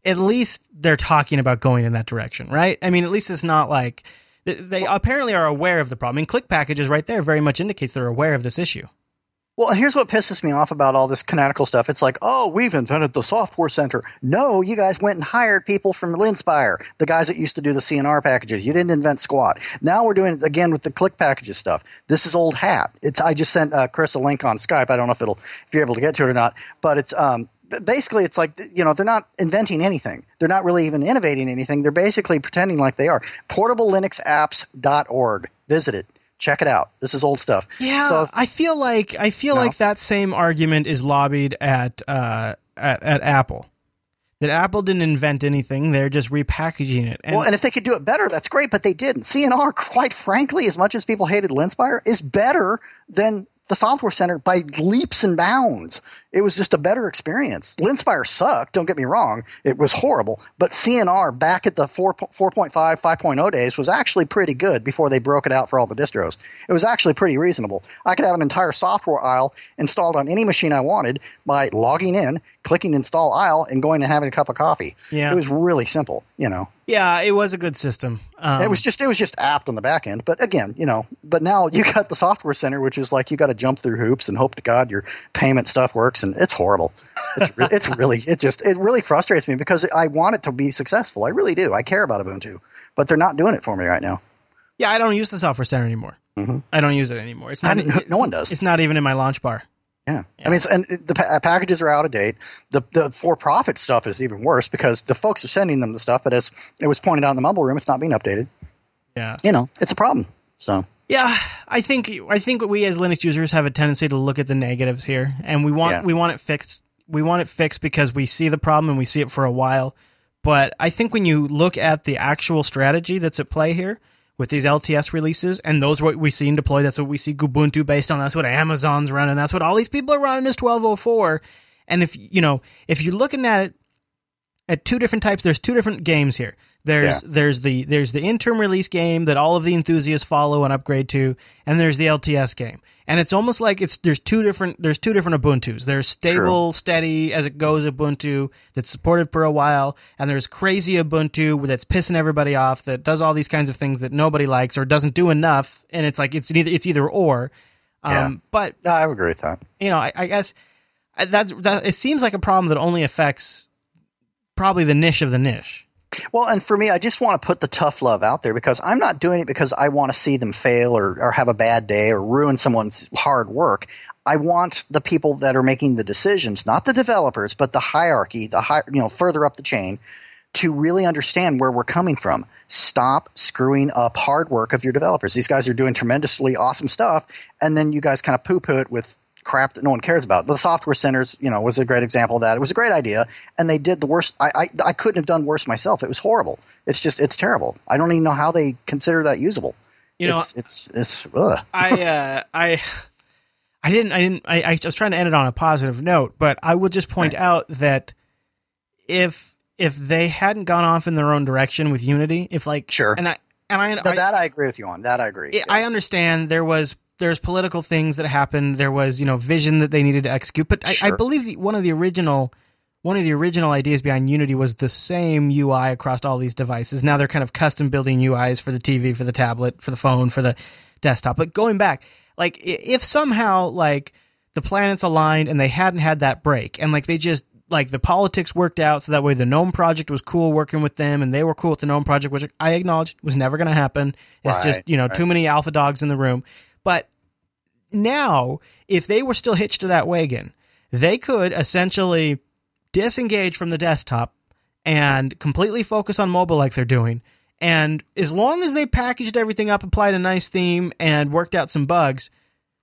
At least they're talking about going in that direction, right? I mean, at least it's not like they, apparently are aware of the problem. And click packages right there very much indicates they're aware of this issue. Well, and here's what pisses me off about all this canonical stuff. It's like, oh, we've invented the software center. No, you guys went and hired people from Linspire, the guys that used to do the CNR packages. You didn't invent Squat. Now we're doing it again with the click packages stuff. This is old hat. It's I just sent uh, Chris a link on Skype. I don't know if it'll if you're able to get to it or not, but it's um basically it's like you know they're not inventing anything. They're not really even innovating anything. They're basically pretending like they are. PortableLinuxApps.org. Visit it Check it out. This is old stuff. Yeah, So I feel like I feel No. like that same argument is lobbied at uh, at, at Apple. That Apple didn't invent anything; they're just repackaging it. And well, and if they could do it better, that's great. But they didn't. CNR, quite frankly, as much as people hated Linspire, is better than the Software Center by leaps and bounds. It was just a better experience. Linspire sucked. Don't get me wrong; it was horrible. But CNR back at the 4, 4.5, 5.0 days was actually pretty good before they broke it out for all the distros. It was actually pretty reasonable. I could have an entire software aisle installed on any machine I wanted by logging in, clicking install aisle, and going and having a cup of coffee. Yeah. It was really simple. You know. yeah, it was a good system. Um, it was just it was just apt on the back end. But again, you know, but now you got the software center, which is like you got to jump through hoops and hope to God your payment stuff works, and it's horrible. It's re- it's really it just it really frustrates me because I want it to be successful. I really do. I care about Ubuntu, but they're not doing it for me right now. yeah. I don't use the software center anymore. Mhm. I don't use it anymore. It's not. mean, no one does. It's not even in my launch bar. Yeah. I mean, it's, and the pa- packages are out of date. The the for profit stuff is even worse because the folks are sending them the stuff, but as it was pointed out in the mumble room, it's not being updated. Yeah. You know, it's a problem. So Yeah, I think I think we as Linux users have a tendency to look at the negatives here, and we want Yeah. we want it fixed. We want it fixed because we see the problem and we see it for a while. But I think when you look at the actual strategy that's at play here with these LTS releases, and those what we see in deploy, that's what we see Ubuntu based on. That's what Amazon's running. That's what all these people are running is twelve oh four. And if you know if you're looking at it at two different types. There's two different games here. There's Yeah. there's the there's the interim release game that all of the enthusiasts follow and upgrade to, and there's the LTS game. And it's almost like it's there's two different there's two different Ubuntu's. There's stable, steady as it goes Ubuntu that's supported for a while, and there's crazy Ubuntu that's pissing everybody off that does all these kinds of things that nobody likes or doesn't do enough. And it's like it's either it's either or. Um, Yeah. But I agree with that. you know, I, I guess that's that. It seems like a problem that only affects probably the niche of the niche. Well, and for me, I just want to put the tough love out there because I'm not doing it because I want to see them fail or, or have a bad day or ruin someone's hard work. I want the people that are making the decisions, not the developers, but the hierarchy, the high, you know, further up the chain, to really understand where we're coming from. Stop screwing up hard work of your developers. These guys are doing tremendously awesome stuff, and then you guys kind of poo-poo it with crap that no one cares about. The software centers, you know, was a great example of that. It was a great idea, and they did the worst. I, I, I couldn't have done worse myself. It was horrible. It's just, it's terrible. I don't even know how they consider that usable. You know, it's, it's, it's, ugh. I uh, I I didn't I didn't I, I was trying to end it on a positive note, but I will just point out that if if they hadn't gone off in their own direction with Unity, if like sure, and I and I, No, I that I agree with you on. That I agree. I understand there was there's political things that happened. There was you know vision that they needed to execute, but I, I believe the, one of the original one of the original ideas behind Unity was the same UI across all these devices. Now they're kind of custom building UIs for the TV, for the tablet, for the phone, for the desktop. But going back, like if somehow like the planets aligned and they hadn't had that break, and like they just like the politics worked out so that way the GNOME project was cool working with them and they were cool with the GNOME project, which I acknowledged was never going to happen. It's just, you know, right. too many alpha dogs in the room. But now, if they were still hitched to that wagon, they could essentially disengage from the desktop and completely focus on mobile like they're doing. And as long as they packaged everything up, applied a nice theme, and worked out some bugs,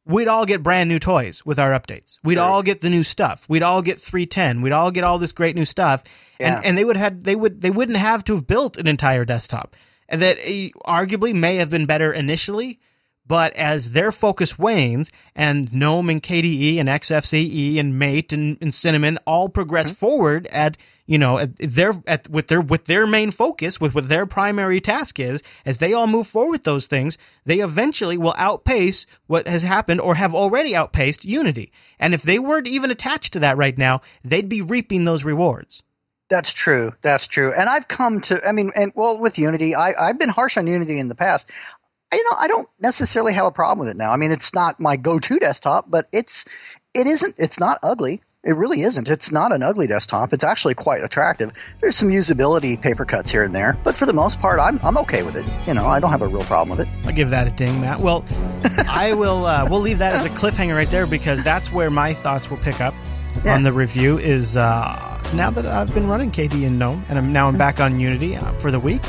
we'd all get brand new toys with our updates. We'd all get the new stuff. We'd all get 310. We'd all get all this great new stuff. Yeah. And and they would had they would they wouldn't have to have built an entire desktop. And that eh, arguably may have been better initially, but as their focus wanes and GNOME and KDE and XFCE and Mate and, and Cinnamon all progress mm-hmm. forward at you know at their at with their with their main focus with what their primary task is as they all move forward with those things they eventually will outpace what has happened or have already outpaced Unity and if they weren't even attached to that right now they'd be reaping those rewards That's true. That's true. And I've come to, I mean, and well, with Unity, I, I've been harsh on Unity in the past. I, you know, I don't necessarily have a problem with it now. I mean, it's not my go-to desktop, but it's, it isn't, it's not ugly. It really isn't. It's not an ugly desktop. It's actually quite attractive. There's some usability paper cuts here and there, but for the most part, I'm, I'm okay with it. You know, I don't have a real problem with it. I'll give that a ding, Matt. Well, I will. Uh, we'll leave that as a cliffhanger right there because that's where my thoughts will pick up Yeah. on the review. Is uh, now that I've been running KD and GNOME, and I'm now I'm back on Unity uh, for the week.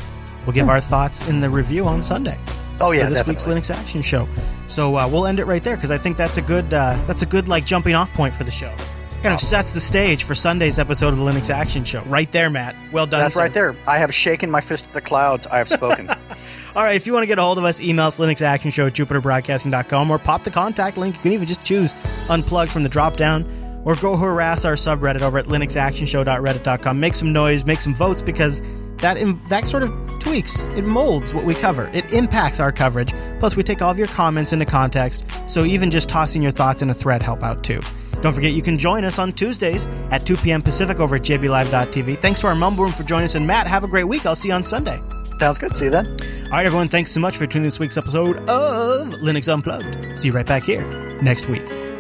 We'll give our thoughts in the review on Sunday. Oh, yeah, for this definitely. week's Linux Action Show. So uh, we'll end it right there because I think that's a good uh, that's a good like jumping off point for the show. Kind of sets the stage for Sunday's episode of the Linux Action Show. Right there, Matt. Well done. That's sir. right there. I have shaken my fist at the clouds. I have spoken. All right, if you want to get a hold of us, email us linuxactionshow at jupiterbroadcasting.com or pop the contact link. You can even just choose unplugged from the drop down or go harass our subreddit over at linuxactionshow.reddit.com. Make some noise, make some votes because that that sort of tweaks, it molds what we cover. It impacts our coverage. Plus, we take all of your comments into context, so even just tossing your thoughts in a thread help out too. Don't forget you can join us on Tuesdays at 2 p.m. Pacific over at jblive.tv. Thanks to our mumble room for joining us, and Matt, have a great week. I'll see you on Sunday. Sounds good. See you then. All right, everyone, thanks so much for tuning this week's episode of Linux Unplugged. See you right back here next week.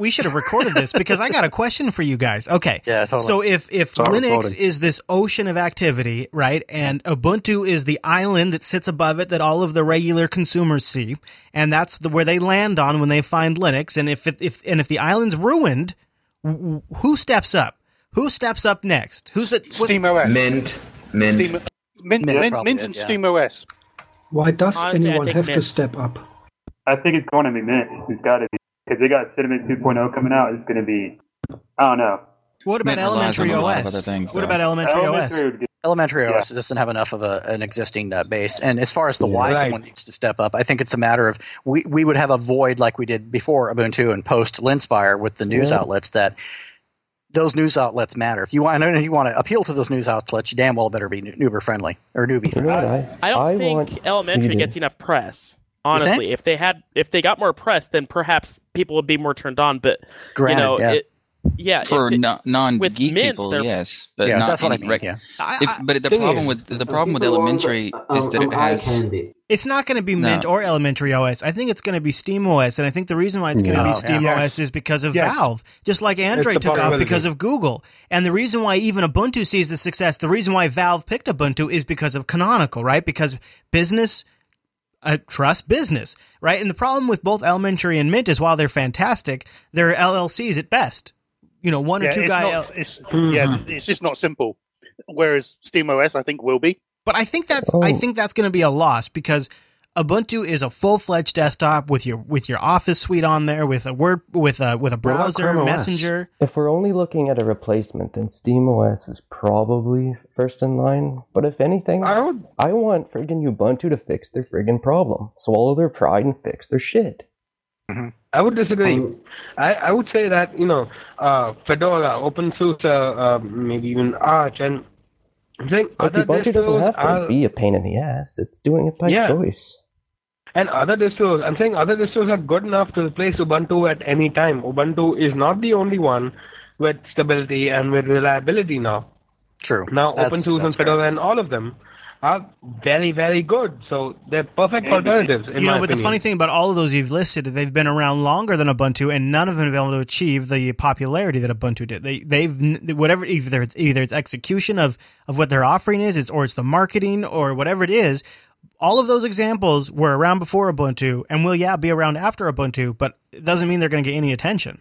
We should have recorded this because I got a question for you guys. Okay. Yeah, totally. So if if Start Linux recording. is this ocean of activity, right, and Ubuntu is the island that sits above it that all of the regular consumers see, and that's the, where they land on when they find Linux, and if it, if and if the island's ruined, w- who steps up? Who steps up next? Who's the what- Steam OS. Mint, Mint. Steam, Mint, Mint's Mint, Mint and yeah. Steam OS. Why does Honestly, anyone think have to step up? I think it's going to be Mint. It's got to be because they got Cinnamon 2.0 coming out. It's going to be. I don't know. what about elementary on a lot of OS? other things, what about elementary OS? Elementary would Elementary OS doesn't have enough of a, an existing uh, base. And as far as the why Right. someone needs to step up, I think it's a matter of we, we would have a void like we did before Ubuntu and post Linspire with the news Yeah. outlets that those news outlets matter. If you want, I know you want to appeal to those news outlets, you damn well better be Nuber friendly or newbie friendly. I, I don't I think want elementary gets enough press. You think? Honestly, if they had, if they got more press, then perhaps people would be more turned on. But Granted, you know, yeah. it, yeah, For it- non non with geek Mint, people, they're- yes, but yeah, not that's what I mean. rec- yeah. If, but the Thing problem with the problem with elementary is that it has it's not going to be No. Mint or elementary OS. I think it's going to be Steam OS, and I think the reason why it's going to Yeah. be Steam yeah. OS is because of Yes. Valve, just like Android It's took off because of Google. And the reason why even Ubuntu sees the success, the reason why Valve picked Ubuntu is because of Canonical, right? Because business uh, trust business, right? And the problem with both elementary and Mint is while they're fantastic, they're LLCs at best. You know, one or two guys. guy. not, it's, yeah, it's just not simple. Whereas Steam OS, I think, will be. But I think that's I Oh. think that's going to be a loss because Ubuntu is a full fledged desktop with your with your Office suite on there with a word with a with a browser, Messenger. If we're only looking at a replacement, then SteamOS is probably first in line. But if anything, I would I want friggin' Ubuntu to fix their friggin' problem. Swallow their pride and fix their shit. I would disagree. Um, I, I would say that you know uh, Fedora, OpenSUSE, uh, um, maybe even Arch, and I think But other Ubuntu doesn't have to are be a pain in the ass. It's doing it by Yeah. choice. And other distros. I'm saying other distros are good enough to replace Ubuntu at any time. Ubuntu is not the only one with stability and with reliability now. True. Now That's- OpenSUSE and that's great. Fedora and all of them are very very good. So they're perfect alternatives. In you know, my but the funny thing about all of those you've listed, they've been around longer than Ubuntu, and none of them have been able to achieve the popularity that Ubuntu did. They, they've whatever either it's either it's execution of of what their offering is, it's or it's the marketing or whatever it is. All of those examples were around before Ubuntu, and will yeah be around after Ubuntu, but it doesn't mean they're going to get any attention.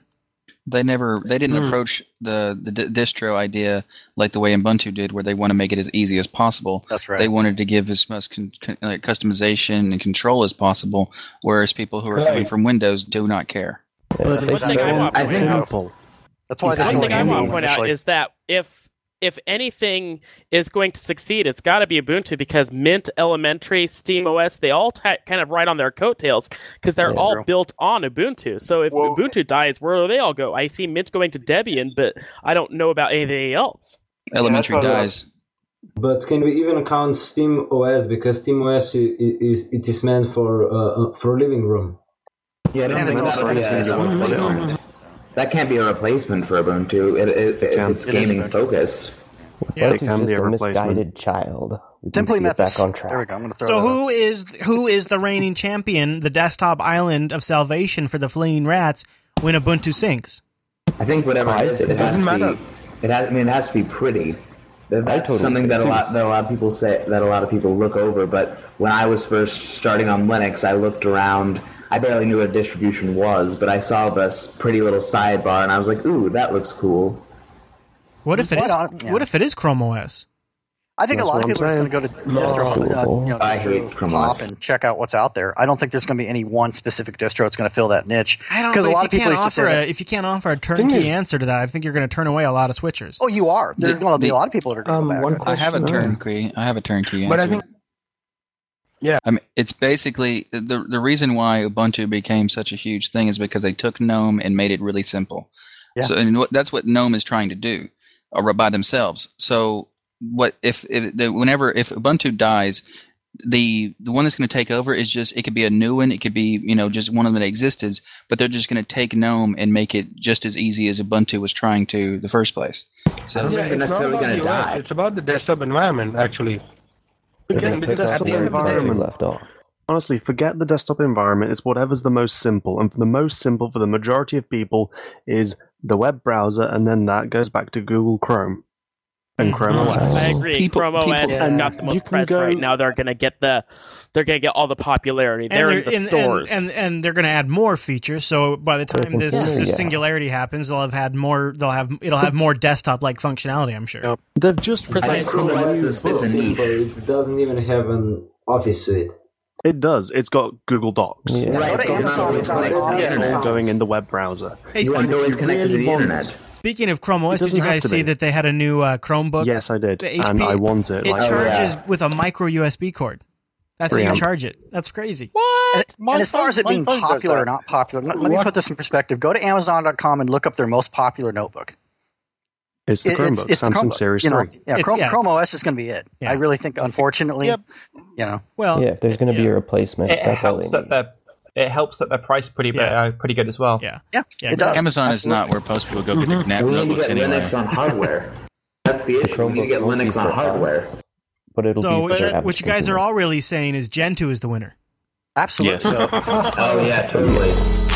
they never they didn't Hmm. approach the the di- distro idea like the way Ubuntu did, where they want to make it as easy as possible. That's right. They wanted to give as much con- con- like customization and control as possible, whereas people who are coming from Windows do not care. But That's they what thing I don't want to I point think- out. That's why One this thing I want to point out is that if if anything is going to succeed, it's got to be Ubuntu because Mint, Elementary, Steam OS, they all t- kind of ride on their coattails because they're Yeah. all True. built on Ubuntu. So if Well- Ubuntu dies, where do they all go? I see Mint going to Debian, but I don't know about anything else. Elementary that's what I- dies. But can we even count Steam OS because Steam OS i- i- is it is meant for uh, for living room. Yeah, I don't think it's also that'll be it's based a on replacement. That can't be a replacement for Ubuntu. It, it, if it's It is gaming focused. Yeah. It Ubuntu's can be just a a replacement. misguided child. We Simply to back on track. There we go. I'm going to throw So that out. who is who is the reigning champion, the desktop island of salvation for the fleeing rats when Ubuntu sinks? I think whatever it is, it has to matter. be. It has. I mean, it has to be pretty. That's totally something that a lot that a lot of people say that a lot of people look over. But when I was first starting on Linux, I looked around. I barely knew what a distribution was, but I saw this pretty little sidebar, and I was like, "Ooh, that looks cool." What if it Quite yeah. What if it is Chrome OS? I think That's a lot of what people are just going to go to distro, uh, you know, I distro Chrome pop and check out what's out there. I don't think there's going to be any one specific distro that's going to fill that niche. I don't because know a lot if of you people can't used to offer say a, if you can't offer a turnkey answer to that. I think you're going to turn away a lot of switchers. Oh, you are. There's going to be a lot of people that are going to Um, go back. one I have a turnkey. I have a turnkey answer. But I think I mean, it's basically the the reason why Ubuntu became such a huge thing is because they took GNOME and made it really simple. Yeah. So, and what, that's what GNOME is trying to do, uh, or by themselves. So, what if, if the, whenever if Ubuntu dies, the the one that's going to take over is just it could be a new one, it could be you know just one of them that existed, but they're just going to take GNOME and make it just as easy as Ubuntu was trying to the first place. So yeah, it's not about the OS. It's about the desktop environment, actually. Forget the desktop where environment. Left off. Honestly, forget the desktop environment. It's whatever's the most simple. And for the most simple, for the majority of people, is the web browser, and then that goes back to Google Chrome and Chrome Mhm. OS. I agree. People- Chrome OS people- has Yeah. got the most press go- right now. They're going to get the, they're going to get all the popularity. They're, in the and, stores. and, and, and they're going to add more features. So by the time this, consumer, this yeah. singularity happens, they'll have had more. They'll have it'll have more desktop like functionality. I'm sure. Yep. They've just I think released Chrome OS is a bit book. of a niche. Simple. It doesn't even have an office suite. It does. It's got Google Docs. Yeah. Right, Go to but you're not Amazon, always it's got connected to the options. internet. All going in the web browser. Hey, You aren't speaking, always connected to really the want- internet. Speaking of Chrome OS, did you guys see that they had a new uh, Chromebook? Yes, I did, The and I want it. It Like, charges yeah. with a micro USB cord. That's how you charge it. That's crazy. what? And, and as far as it being popular or not popular, let, let me put this in perspective. Go to Amazon.com and look up their most popular notebook. it's the It- Chromebook, it's, it's the Chromebook. Series you know, 3. yeah, Chrome, yeah, Chrome OS is going to be it. Yeah. I really think, unfortunately, Yep. you know, Well, Yeah, if there's going to be a replacement, It that's all they helps that need. They're it helps that they're priced pretty Yeah. uh, pretty good as well. yeah, yeah, Yeah, it does. Amazon is not where most people go get their And we need to get anyway. Linux on hardware. That's the issue. We need to get Chromebook won't be Linux on hardware. But it'll So be what for you, what you guys are all really saying is Gentoo is the winner. Absolutely. Oh yeah, totally.